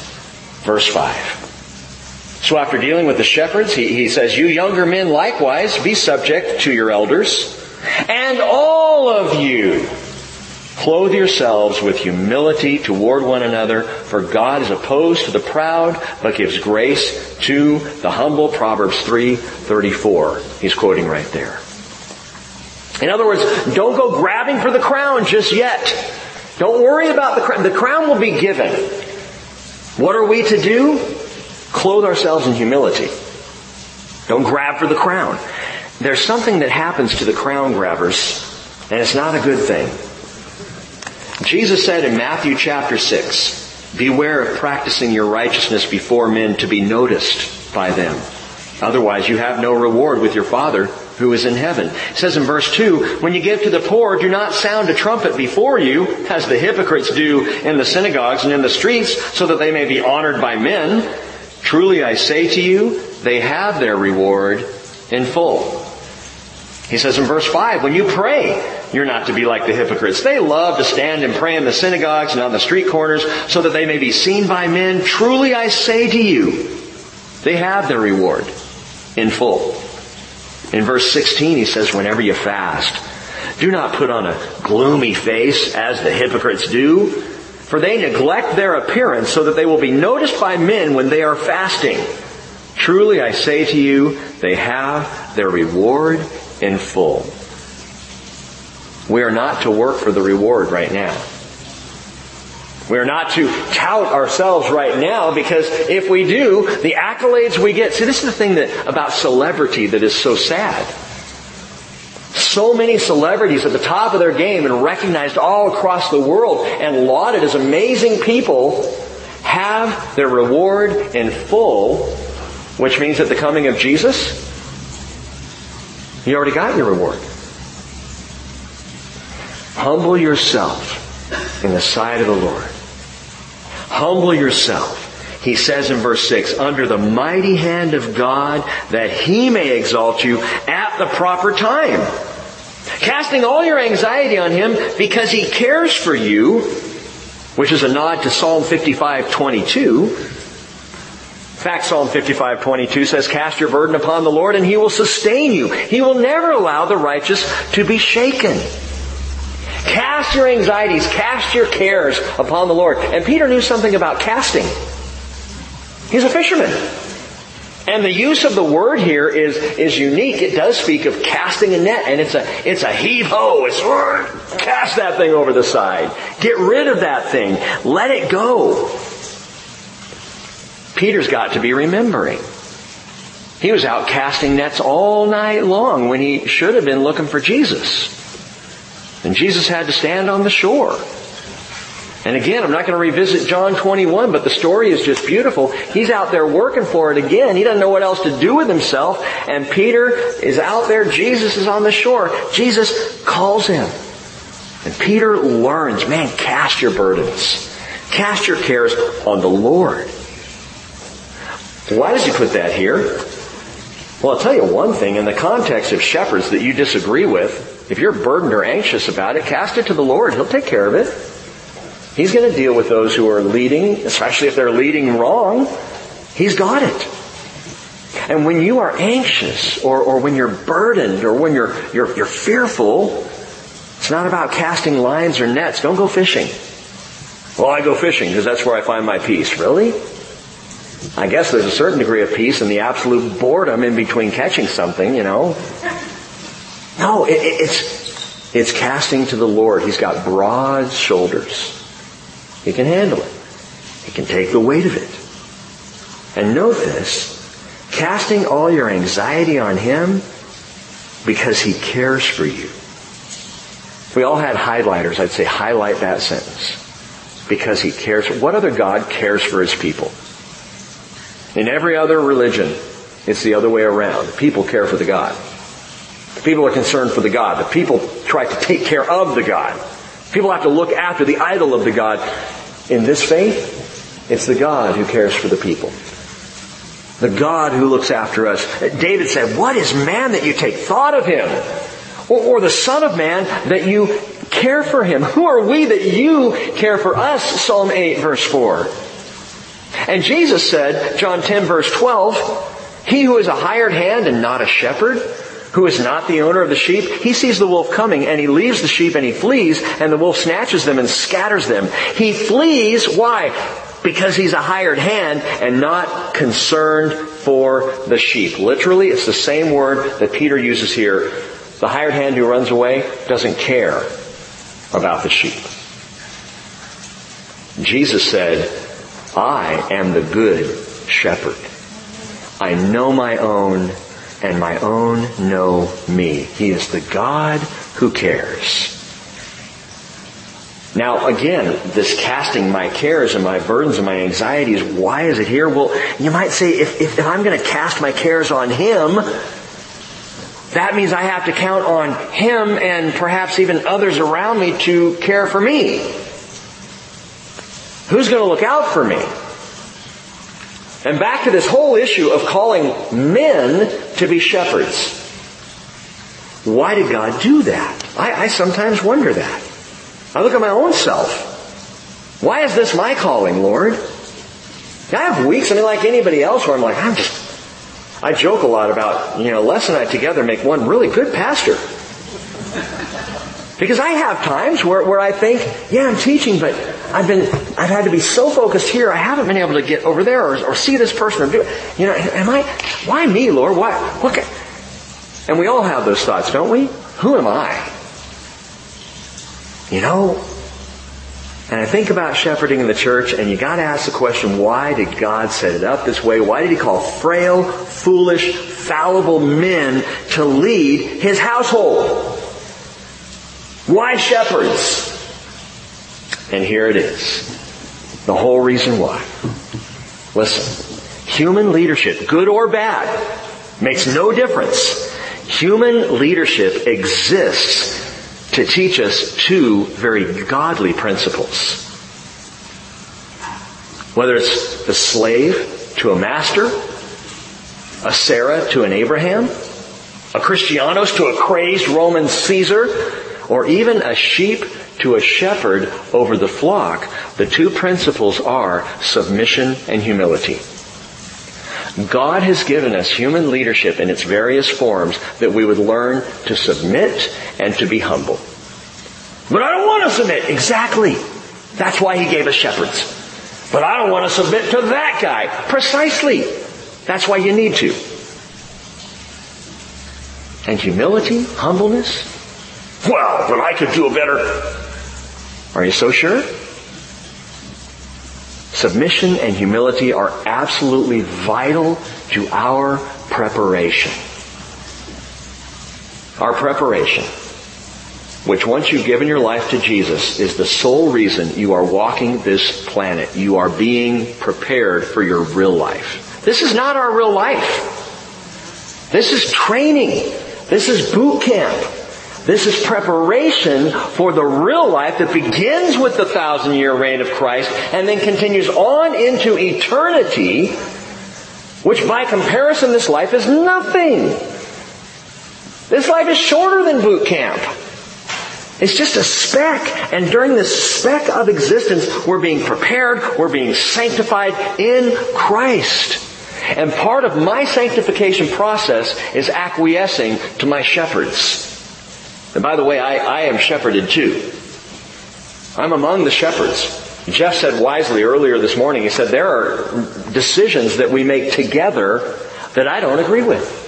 Verse 5. So after dealing with the shepherds, he, he says, You younger men likewise be subject to your elders, and all of you clothe yourselves with humility toward one another, for God is opposed to the proud, but gives grace to the humble. Proverbs 3:34. He's quoting right there. In other words, don't go grabbing for the crown just yet. Don't worry about the crown. The crown will be given. What are we to do? Clothe ourselves in humility. Don't grab for the crown. There's something that happens to the crown grabbers, and it's not a good thing. Jesus said in Matthew chapter 6, Beware of practicing your righteousness before men to be noticed by them. Otherwise you have no reward with your Father who is in heaven. It says in verse 2, when you give to the poor, do not sound a trumpet before you, as the hypocrites do in the synagogues and in the streets, so that they may be honored by men. Truly I say to you, they have their reward in full. He says in verse 5, when you pray, you're not to be like the hypocrites. They love to stand and pray in the synagogues and on the street corners so that they may be seen by men. Truly I say to you, they have their reward in full. In verse 16 he says, whenever you fast, do not put on a gloomy face as the hypocrites do, for they neglect their appearance so that they will be noticed by men when they are fasting. Truly I say to you, they have their reward in full. We are not to work for the reward right now. We are not to tout ourselves right now because if we do, the accolades we get, see this is the thing that, about celebrity that is so sad. So many celebrities at the top of their game and recognized all across the world and lauded as amazing people have their reward in full, which means at the coming of Jesus, you already got your reward. Humble yourself in the sight of the Lord. Humble yourself. He says in verse 6, under the mighty hand of God that He may exalt you at the proper time. Casting all your anxiety on Him because He cares for you, which is a nod to Psalm 55, 22. In fact, Psalm 55, 22 says, Cast your burden upon the Lord and He will sustain you. He will never allow the righteous to be shaken. Cast your anxieties, cast your cares upon the Lord. And Peter knew something about casting. He's a fisherman. And the use of the word here is, is unique. It does speak of casting a net, and it's a, it's a heave ho. It's, cast that thing over the side. Get rid of that thing. Let it go. Peter's got to be remembering. He was out casting nets all night long when he should have been looking for Jesus. And Jesus had to stand on the shore. And again, I'm not going to revisit John 21, but the story is just beautiful. He's out there working for it again. He doesn't know what else to do with himself. And Peter is out there. Jesus is on the shore. Jesus calls him. And Peter learns, man, cast your burdens. Cast your cares on the Lord. Why does he put that here? Well, I'll tell you one thing. In the context of shepherds that you disagree with, if you're burdened or anxious about it, cast it to the Lord. He'll take care of it. He's going to deal with those who are leading, especially if they're leading wrong. He's got it. And when you are anxious or, or when you're burdened or when you're, you're, you're fearful, it's not about casting lines or nets. Don't go fishing. Well, I go fishing because that's where I find my peace. Really? I guess there's a certain degree of peace in the absolute boredom in between catching something, you know. No, it, it's, it's casting to the Lord. He's got broad shoulders. He can handle it. He can take the weight of it. And note this, casting all your anxiety on Him because He cares for you. If we all had highlighters, I'd say highlight that sentence. Because He cares. What other God cares for His people? In every other religion, it's the other way around. People care for the God. The people are concerned for the God. The people try to take care of the God. People have to look after the idol of the God. In this faith, it's the God who cares for the people. The God who looks after us. David said, what is man that you take thought of him? Or, or the son of man that you care for him? Who are we that you care for us? Psalm 8 verse 4. And Jesus said, John 10 verse 12, he who is a hired hand and not a shepherd, who is not the owner of the sheep, he sees the wolf coming and he leaves the sheep and he flees and the wolf snatches them and scatters them. He flees, why? Because he's a hired hand and not concerned for the sheep. Literally, it's the same word that Peter uses here. The hired hand who runs away doesn't care about the sheep. Jesus said, I am the good shepherd. I know my own and my own know me. He is the God who cares. Now again, this casting my cares and my burdens and my anxieties, why is it here? Well, you might say, if, if, if I'm going to cast my cares on Him, that means I have to count on Him and perhaps even others around me to care for me. Who's going to look out for me? And back to this whole issue of calling men to be shepherds. Why did God do that? I, I sometimes wonder that. I look at my own self. Why is this my calling, Lord? I have weeks, I mean, like anybody else, where I'm like, I'm just, I joke a lot about, you know, Les and I together make one really good pastor. Because I have times where, where I think, yeah, I'm teaching, but I've been, I've had to be so focused here, I haven't been able to get over there or, or see this person or do. You know, am I, why me, Lord? Why, what can, and we all have those thoughts, don't we? Who am I? You know, and I think about shepherding in the church, and you gotta ask the question, why did God set it up this way? Why did He call frail, foolish, fallible men to lead His household? Why shepherds? And here it is. The whole reason why. Listen. Human leadership, good or bad, makes no difference. Human leadership exists to teach us two very godly principles. Whether it's the slave to a master, a Sarah to an Abraham, a Christianos to a crazed Roman Caesar, or even a sheep to a shepherd over the flock, the two principles are submission and humility. God has given us human leadership in its various forms that we would learn to submit and to be humble. But I don't want to submit. Exactly. That's why he gave us shepherds. But I don't want to submit to that guy. Precisely. That's why you need to. And humility, humbleness. Well, but I could do a better. Are you so sure? Submission and humility are absolutely vital to our preparation. Our preparation, which once you've given your life to Jesus, is the sole reason you are walking this planet. You are being prepared for your real life. This is not our real life. This is training. This is boot camp. This is preparation for the real life that begins with the thousand year reign of Christ and then continues on into eternity, which by comparison this life is nothing. This life is shorter than boot camp. It's just a speck. And during this speck of existence, we're being prepared, we're being sanctified in Christ. And part of my sanctification process is acquiescing to my shepherds. And by the way, I, I am shepherded too. I'm among the shepherds. Jeff said wisely earlier this morning, he said, there are decisions that we make together that I don't agree with.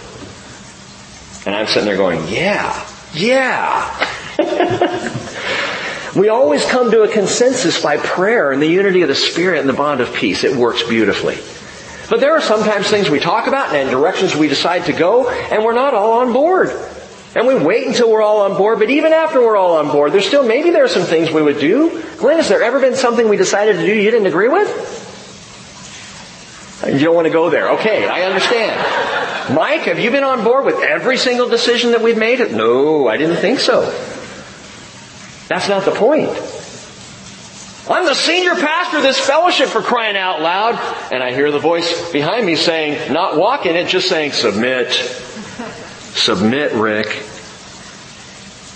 And I'm sitting there going, yeah, yeah. we always come to a consensus by prayer and the unity of the Spirit and the bond of peace. It works beautifully. But there are sometimes things we talk about and directions we decide to go and we're not all on board. And we wait until we're all on board, but even after we're all on board, there's still, maybe there are some things we would do. Glenn, has there ever been something we decided to do you didn't agree with? You don't want to go there. Okay, I understand. Mike, have you been on board with every single decision that we've made? No, I didn't think so. That's not the point. I'm the senior pastor of this fellowship for crying out loud. And I hear the voice behind me saying, not walking it, just saying, submit. Submit, Rick.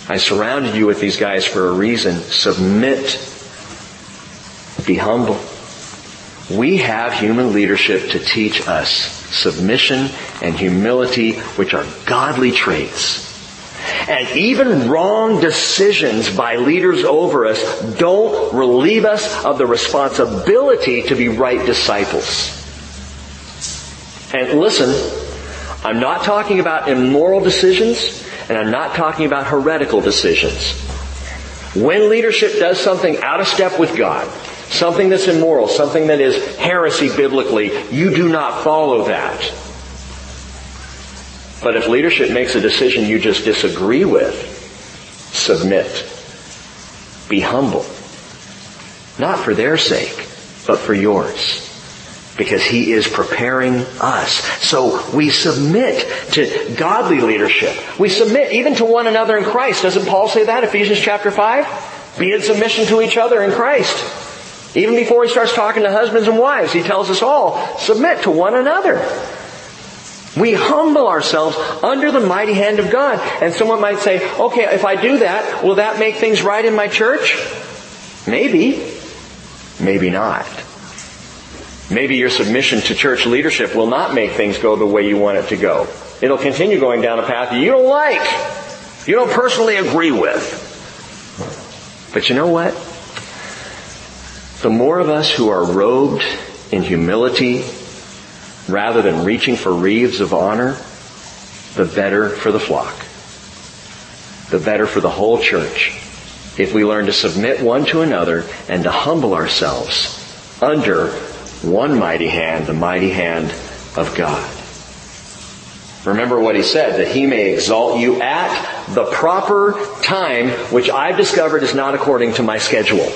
I surrounded you with these guys for a reason. Submit. Be humble. We have human leadership to teach us submission and humility, which are godly traits. And even wrong decisions by leaders over us don't relieve us of the responsibility to be right disciples. And listen, I'm not talking about immoral decisions, and I'm not talking about heretical decisions. When leadership does something out of step with God, something that's immoral, something that is heresy biblically, you do not follow that. But if leadership makes a decision you just disagree with, submit. Be humble. Not for their sake, but for yours because he is preparing us. So we submit to godly leadership. We submit even to one another in Christ. Doesn't Paul say that? Ephesians chapter 5? Be in submission to each other in Christ. Even before he starts talking to husbands and wives, he tells us all, submit to one another. We humble ourselves under the mighty hand of God. And someone might say, okay, if I do that, will that make things right in my church? Maybe. Maybe not. Maybe your submission to church leadership will not make things go the way you want it to go. It'll continue going down a path you don't like. You don't personally agree with. But you know what? The more of us who are robed in humility rather than reaching for wreaths of honor, the better for the flock. The better for the whole church. If we learn to submit one to another and to humble ourselves under one mighty hand, the mighty hand of God. Remember what he said, that he may exalt you at the proper time, which I've discovered is not according to my schedule.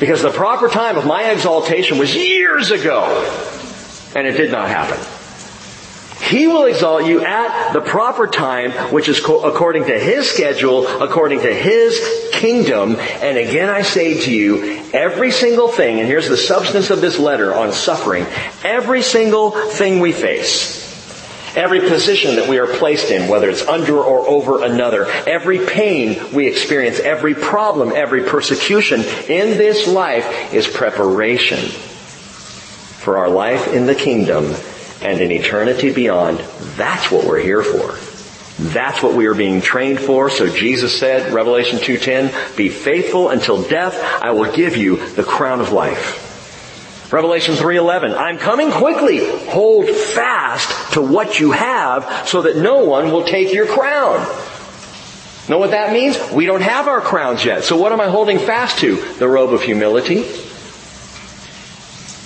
Because the proper time of my exaltation was years ago, and it did not happen. He will exalt you at the proper time, which is co- according to His schedule, according to His kingdom. And again I say to you, every single thing, and here's the substance of this letter on suffering, every single thing we face, Every position that we are placed in, whether it's under or over another, every pain we experience, every problem, every persecution in this life is preparation for our life in the kingdom and in eternity beyond. That's what we're here for. That's what we are being trained for. So Jesus said, Revelation 2.10, be faithful until death. I will give you the crown of life. Revelation 3:11, I'm coming quickly. Hold fast to what you have so that no one will take your crown. Know what that means? We don't have our crowns yet. So what am I holding fast to? The robe of humility.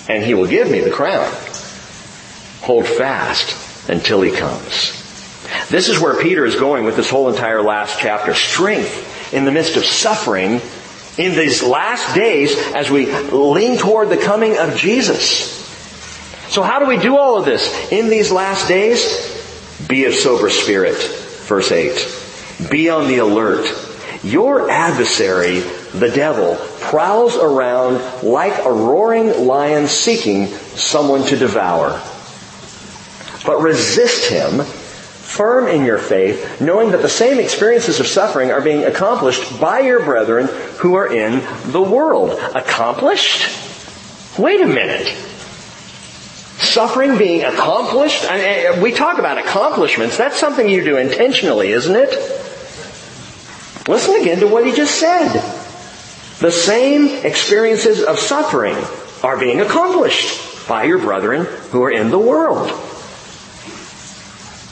And he will give me the crown. Hold fast until he comes. This is where Peter is going with this whole entire last chapter. Strength in the midst of suffering in these last days as we lean toward the coming of Jesus. So how do we do all of this? In these last days, be of sober spirit. Verse 8. Be on the alert. Your adversary, the devil, prowls around like a roaring lion seeking someone to devour. But resist him firm in your faith, knowing that the same experiences of suffering are being accomplished by your brethren who are in the world. Accomplished? Wait a minute. Suffering being accomplished? I eh, we talk about accomplishments. That's something you do intentionally, isn't it? Listen again to what he just said. The same experiences of suffering are being accomplished by your brethren who are in the world.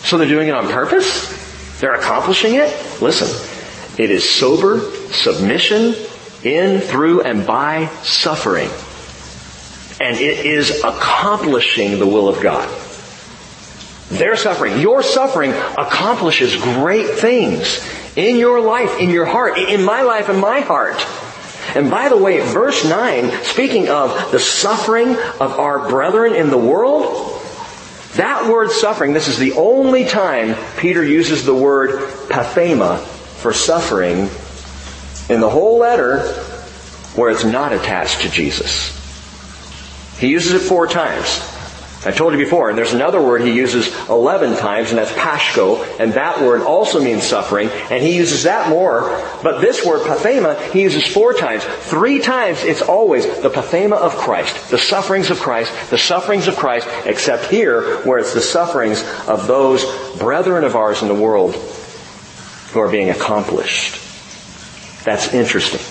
So they're doing it on purpose? They're accomplishing it? Listen, it is sober submission in, through, and by suffering. And it is accomplishing the will of God. Their suffering, your suffering accomplishes great things in your life, in your heart, in my life in my heart. And by the way, verse 9, speaking of the suffering of our brethren in the world, that word suffering, this is the only time Peter uses the word pathema for suffering in the whole letter where it's not attached to Jesus. He uses it four times. I told you before, and there's another word he uses 11 times, and that's pashko, and that word also means suffering, and he uses that more, but this word, pathema, he uses four times. Three times it's always the pathema of Christ, the sufferings of Christ, the sufferings of Christ, except here, where it's the sufferings of those brethren of ours in the world who are being accomplished. That's interesting.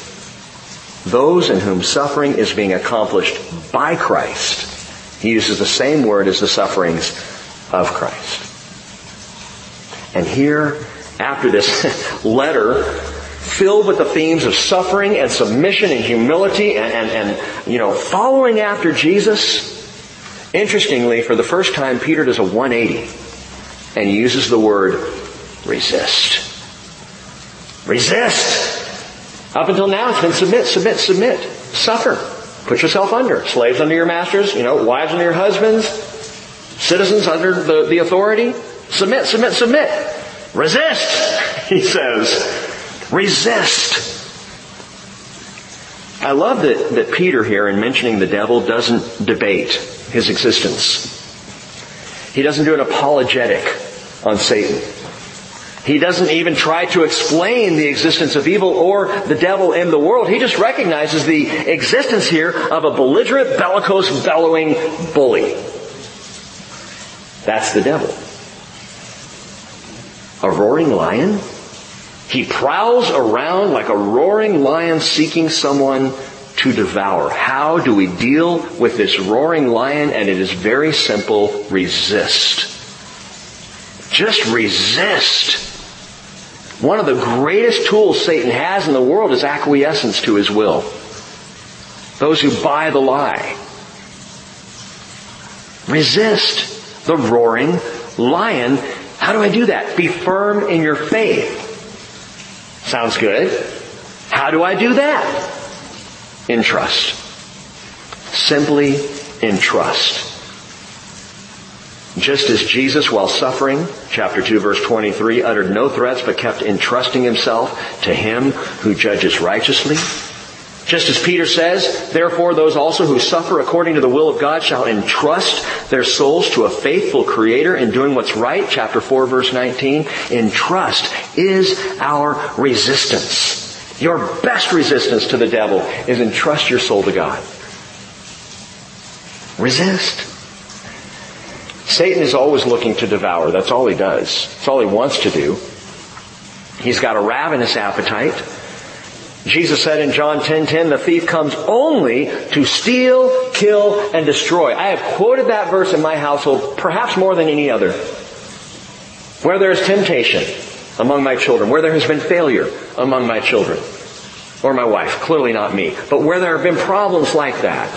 Those in whom suffering is being accomplished by Christ he uses the same word as the sufferings of Christ. And here, after this letter, filled with the themes of suffering and submission and humility and, and, and, you know, following after Jesus, interestingly, for the first time, Peter does a 180 and uses the word resist. Resist! Up until now, it's been submit, submit, submit, suffer. Put yourself under. Slaves under your masters, you know, wives under your husbands, citizens under the, the authority. Submit, submit, submit. Resist, he says. Resist. I love that, that Peter here in mentioning the devil doesn't debate his existence. He doesn't do an apologetic on Satan. He doesn't even try to explain the existence of evil or the devil in the world. He just recognizes the existence here of a belligerent, bellicose, bellowing bully. That's the devil. A roaring lion? He prowls around like a roaring lion seeking someone to devour. How do we deal with this roaring lion? And it is very simple. Resist. Just resist. One of the greatest tools Satan has in the world is acquiescence to his will. Those who buy the lie. Resist the roaring lion. How do I do that? Be firm in your faith. Sounds good. How do I do that? In trust. Simply in trust. Just as Jesus, while suffering, chapter 2 verse 23, uttered no threats but kept entrusting himself to him who judges righteously, Just as Peter says, therefore those also who suffer according to the will of God shall entrust their souls to a faithful creator in doing what's right. Chapter 4 verse 19. Entrust is our resistance. Your best resistance to the devil is entrust your soul to God. Resist. Satan is always looking to devour. That's all he does. That's all he wants to do. He's got a ravenous appetite. Jesus said in John 10:10, 10, 10, the thief comes only to steal, kill, and destroy. I have quoted that verse in my household perhaps more than any other. Where there is temptation among my children, where there has been failure among my children, or my wife, clearly not me, but where there have been problems like that,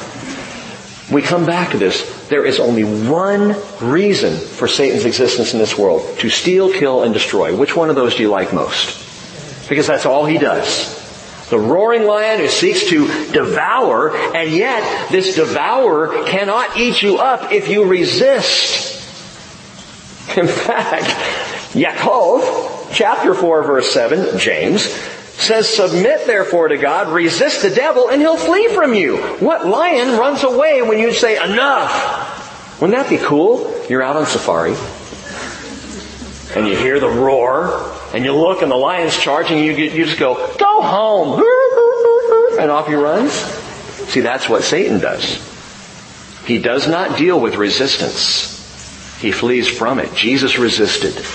we come back to this. There is only one reason for Satan's existence in this world. To steal, kill, and destroy. Which one of those do you like most? Because that's all he does. The roaring lion who seeks to devour, and yet this devourer cannot eat you up if you resist. In fact, Yaakov, chapter 4 verse 7, James, says, submit therefore to God, resist the devil, and he'll flee from you. What lion runs away when you say, enough? Wouldn't that be cool? You're out on safari, and you hear the roar, and you look and the lion's charging you, you just go, go home! And off he runs. See, that's what Satan does. He does not deal with resistance. He flees from it. Jesus resisted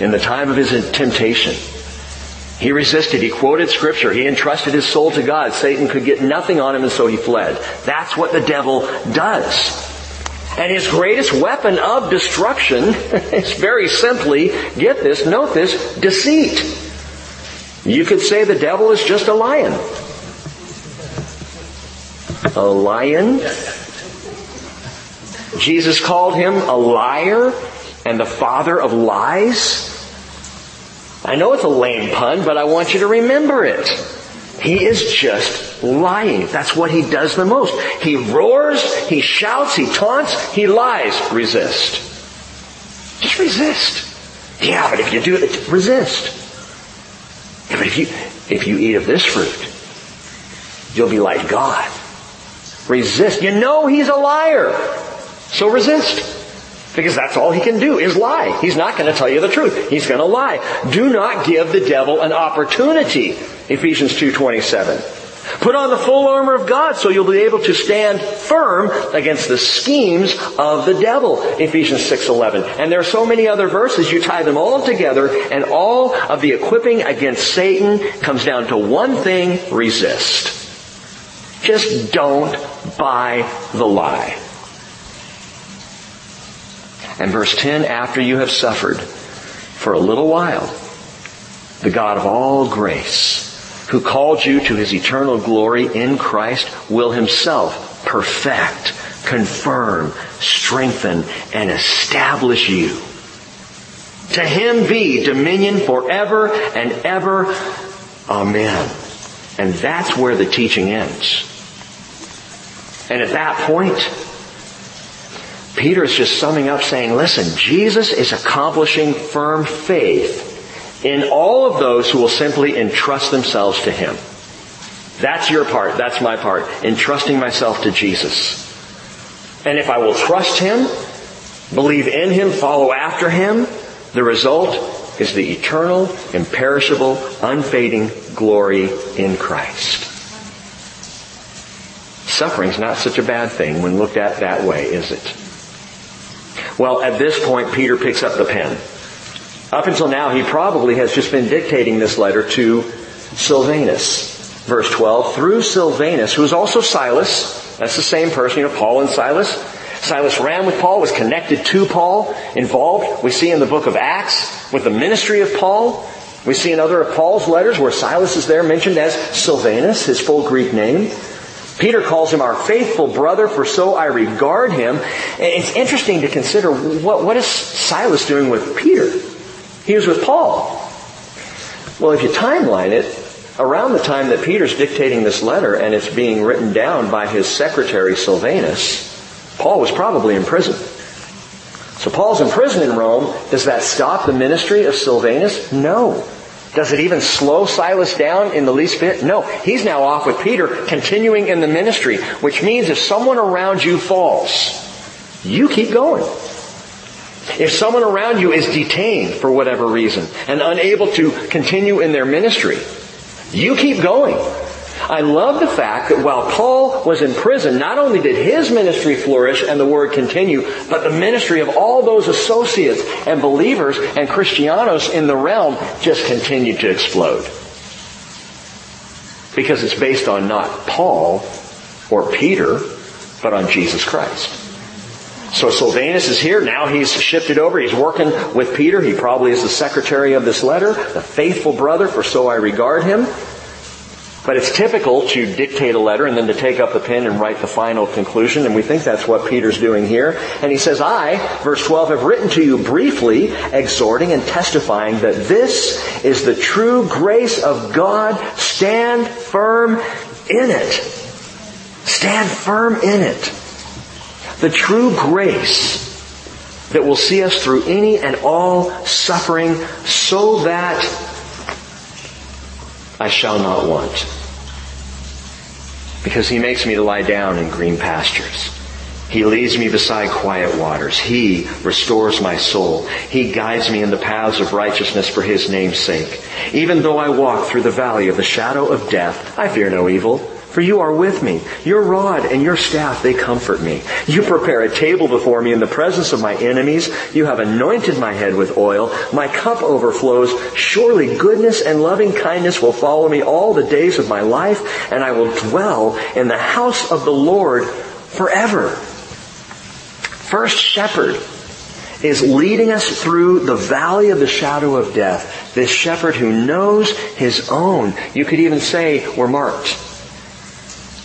in the time of his temptation. He resisted. He quoted scripture. He entrusted his soul to God. Satan could get nothing on him and so he fled. That's what the devil does. And his greatest weapon of destruction is very simply, get this, note this, deceit. You could say the devil is just a lion. A lion? Jesus called him a liar and the father of lies. I know it's a lame pun, but I want you to remember it. He is just lying. That's what he does the most. He roars, he shouts, he taunts, he lies. Resist. Just resist. Yeah, but if you do it, resist. Yeah, but if you, if you eat of this fruit, you'll be like God. Resist. You know he's a liar. So resist. Because that's all he can do is lie. He's not going to tell you the truth. He's going to lie. Do not give the devil an opportunity. Ephesians 2.27. Put on the full armor of God so you'll be able to stand firm against the schemes of the devil. Ephesians 6:11. And there are so many other verses you tie them all together and all of the equipping against Satan comes down to one thing, resist. Just don't buy the lie. And verse 10, after you have suffered for a little while, the God of all grace, who called you to his eternal glory in Christ, will himself perfect, confirm, strengthen, and establish you. To him be dominion forever and ever. Amen. And that's where the teaching ends. And at that point, Peter is just summing up saying, listen, Jesus is accomplishing firm faith in all of those who will simply entrust themselves to Him. That's your part. That's my part. Entrusting myself to Jesus. And if I will trust Him, believe in Him, follow after Him, the result is the eternal, imperishable, unfading glory in Christ. Suffering's not such a bad thing when looked at that way, is it? Well, at this point, Peter picks up the pen. Up until now, he probably has just been dictating this letter to Silvanus. Verse 12, through Silvanus, who is also Silas, that's the same person, you know, Paul and Silas. Silas ran with Paul, was connected to Paul, involved, we see in the book of Acts, with the ministry of Paul. We see in other of Paul's letters where Silas is there mentioned as Silvanus, his full Greek name. Peter calls him our faithful brother, for so I regard him. It's interesting to consider what, what is Silas doing with Peter? He was with Paul. Well, if you timeline it, around the time that Peter's dictating this letter and it's being written down by his secretary Silvanus, Paul was probably in prison. So Paul's in prison in Rome. Does that stop the ministry of Silvanus? No. Does it even slow Silas down in the least bit? No. He's now off with Peter, continuing in the ministry, which means if someone around you falls, you keep going. If someone around you is detained for whatever reason and unable to continue in their ministry, you keep going. I love the fact that while Paul was in prison, not only did his ministry flourish and the word continue, but the ministry of all those associates and believers and Christianos in the realm just continued to explode. Because it's based on not Paul or Peter, but on Jesus Christ. So Silvanus is here. Now he's shifted over. He's working with Peter. He probably is the secretary of this letter, the faithful brother, for so I regard him. But it's typical to dictate a letter and then to take up the pen and write the final conclusion, and we think that's what Peter's doing here. And he says, I, verse 12, have written to you briefly, exhorting and testifying that this is the true grace of God. Stand firm in it. Stand firm in it. The true grace that will see us through any and all suffering so that I shall not want. Because he makes me to lie down in green pastures. He leads me beside quiet waters. He restores my soul. He guides me in the paths of righteousness for His name's sake. Even though I walk through the valley of the shadow of death, I fear no evil for you are with me. Your rod and your staff, they comfort me. You prepare a table before me in the presence of my enemies. You have anointed my head with oil. My cup overflows. Surely goodness and loving kindness will follow me all the days of my life, and I will dwell in the house of the Lord forever. First shepherd is leading us through the valley of the shadow of death. This shepherd who knows his own. You could even say we're marked.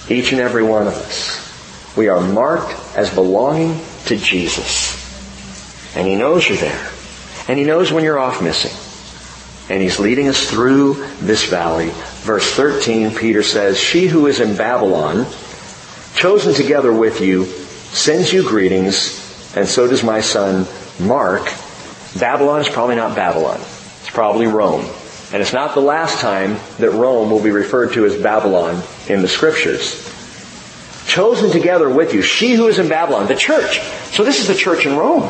Each and every one of us. We are marked as belonging to Jesus. And He knows you're there. And He knows when you're off missing. And He's leading us through this valley. Verse 13, Peter says, She who is in Babylon, chosen together with you, sends you greetings, and so does my son Mark. Babylon is probably not Babylon. It's probably Rome. And it's not the last time that Rome will be referred to as Babylon in the scriptures. Chosen together with you, she who is in Babylon, the church. So this is the church in Rome,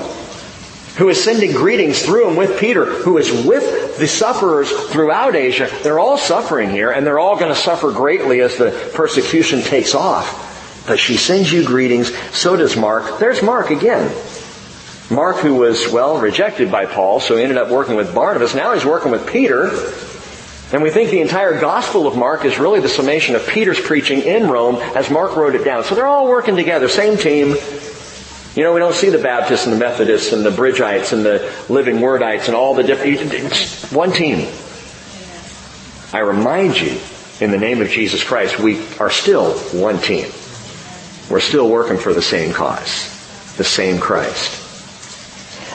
who is sending greetings through and with Peter, who is with the sufferers throughout Asia. They're all suffering here, and they're all going to suffer greatly as the persecution takes off. But she sends you greetings, so does Mark. There's Mark again. Mark, who was, well, rejected by Paul, so he ended up working with Barnabas. Now he's working with Peter. And we think the entire Gospel of Mark is really the summation of Peter's preaching in Rome as Mark wrote it down. So they're all working together, same team. You know, we don't see the Baptists and the Methodists and the Bridgeites and the Living Wordites and all the different, one team. I remind you, in the name of Jesus Christ, we are still one team. We're still working for the same cause, the same Christ.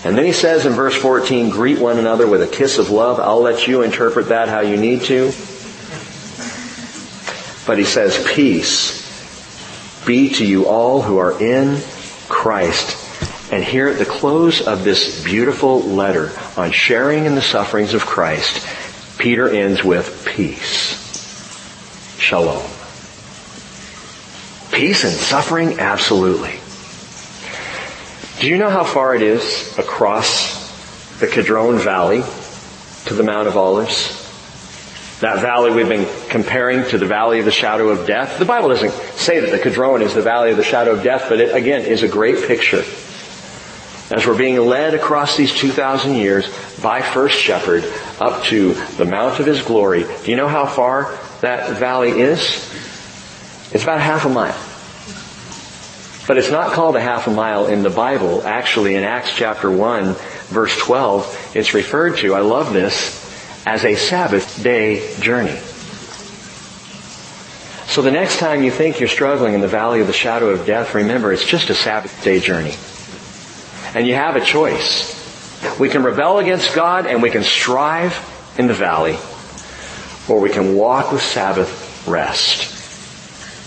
And then he says in verse 14, greet one another with a kiss of love. I'll let you interpret that how you need to. But he says, peace be to you all who are in Christ. And here at the close of this beautiful letter on sharing in the sufferings of Christ, Peter ends with peace. Shalom. Peace and suffering? Absolutely. Do you know how far it is across the Kidron Valley to the Mount of Olives? That valley we've been comparing to the valley of the shadow of death. The Bible doesn't say that the Kidron is the valley of the shadow of death, but it again is a great picture. As we're being led across these 2,000 years by First Shepherd up to the Mount of His glory, do you know how far that valley is? It's about half a mile. But it's not called a half a mile in the Bible. Actually, in Acts chapter 1, verse 12, it's referred to, I love this, as a Sabbath day journey. So the next time you think you're struggling in the valley of the shadow of death, remember it's just a Sabbath day journey. And you have a choice. We can rebel against God and we can strive in the valley, or we can walk with Sabbath rest.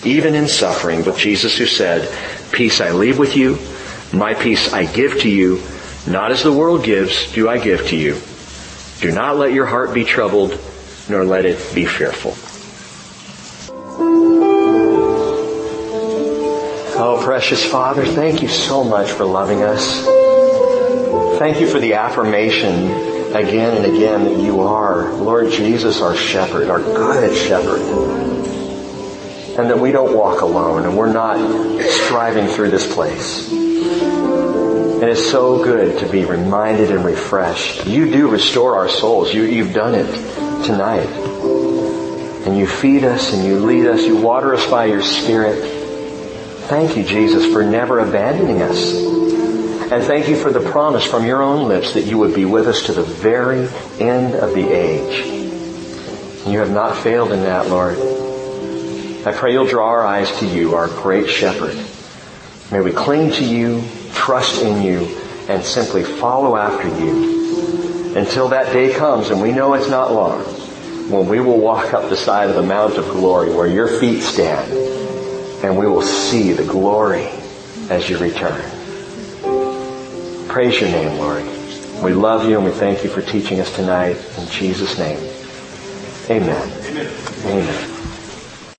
Even in suffering, with Jesus who said, Peace I leave with you, my peace I give to you, not as the world gives, do I give to you. Do not let your heart be troubled, nor let it be fearful. Oh, precious Father, thank you so much for loving us. Thank you for the affirmation again and again that you are, Lord Jesus, our shepherd, our good shepherd. And that we don't walk alone and we're not striving through this place. And it's so good to be reminded and refreshed. You do restore our souls. You, you've done it tonight. And you feed us and you lead us. You water us by your Spirit. Thank you, Jesus, for never abandoning us. And thank you for the promise from your own lips that you would be with us to the very end of the age. You have not failed in that, Lord. I pray you'll draw our eyes to you, our great shepherd. May we cling to you, trust in you, and simply follow after you until that day comes, and we know it's not long, when we will walk up the side of the Mount of Glory where your feet stand, and we will see the glory as you return. Praise your name, Lord. We love you and we thank you for teaching us tonight. In Jesus' name. Amen. Amen. Amen.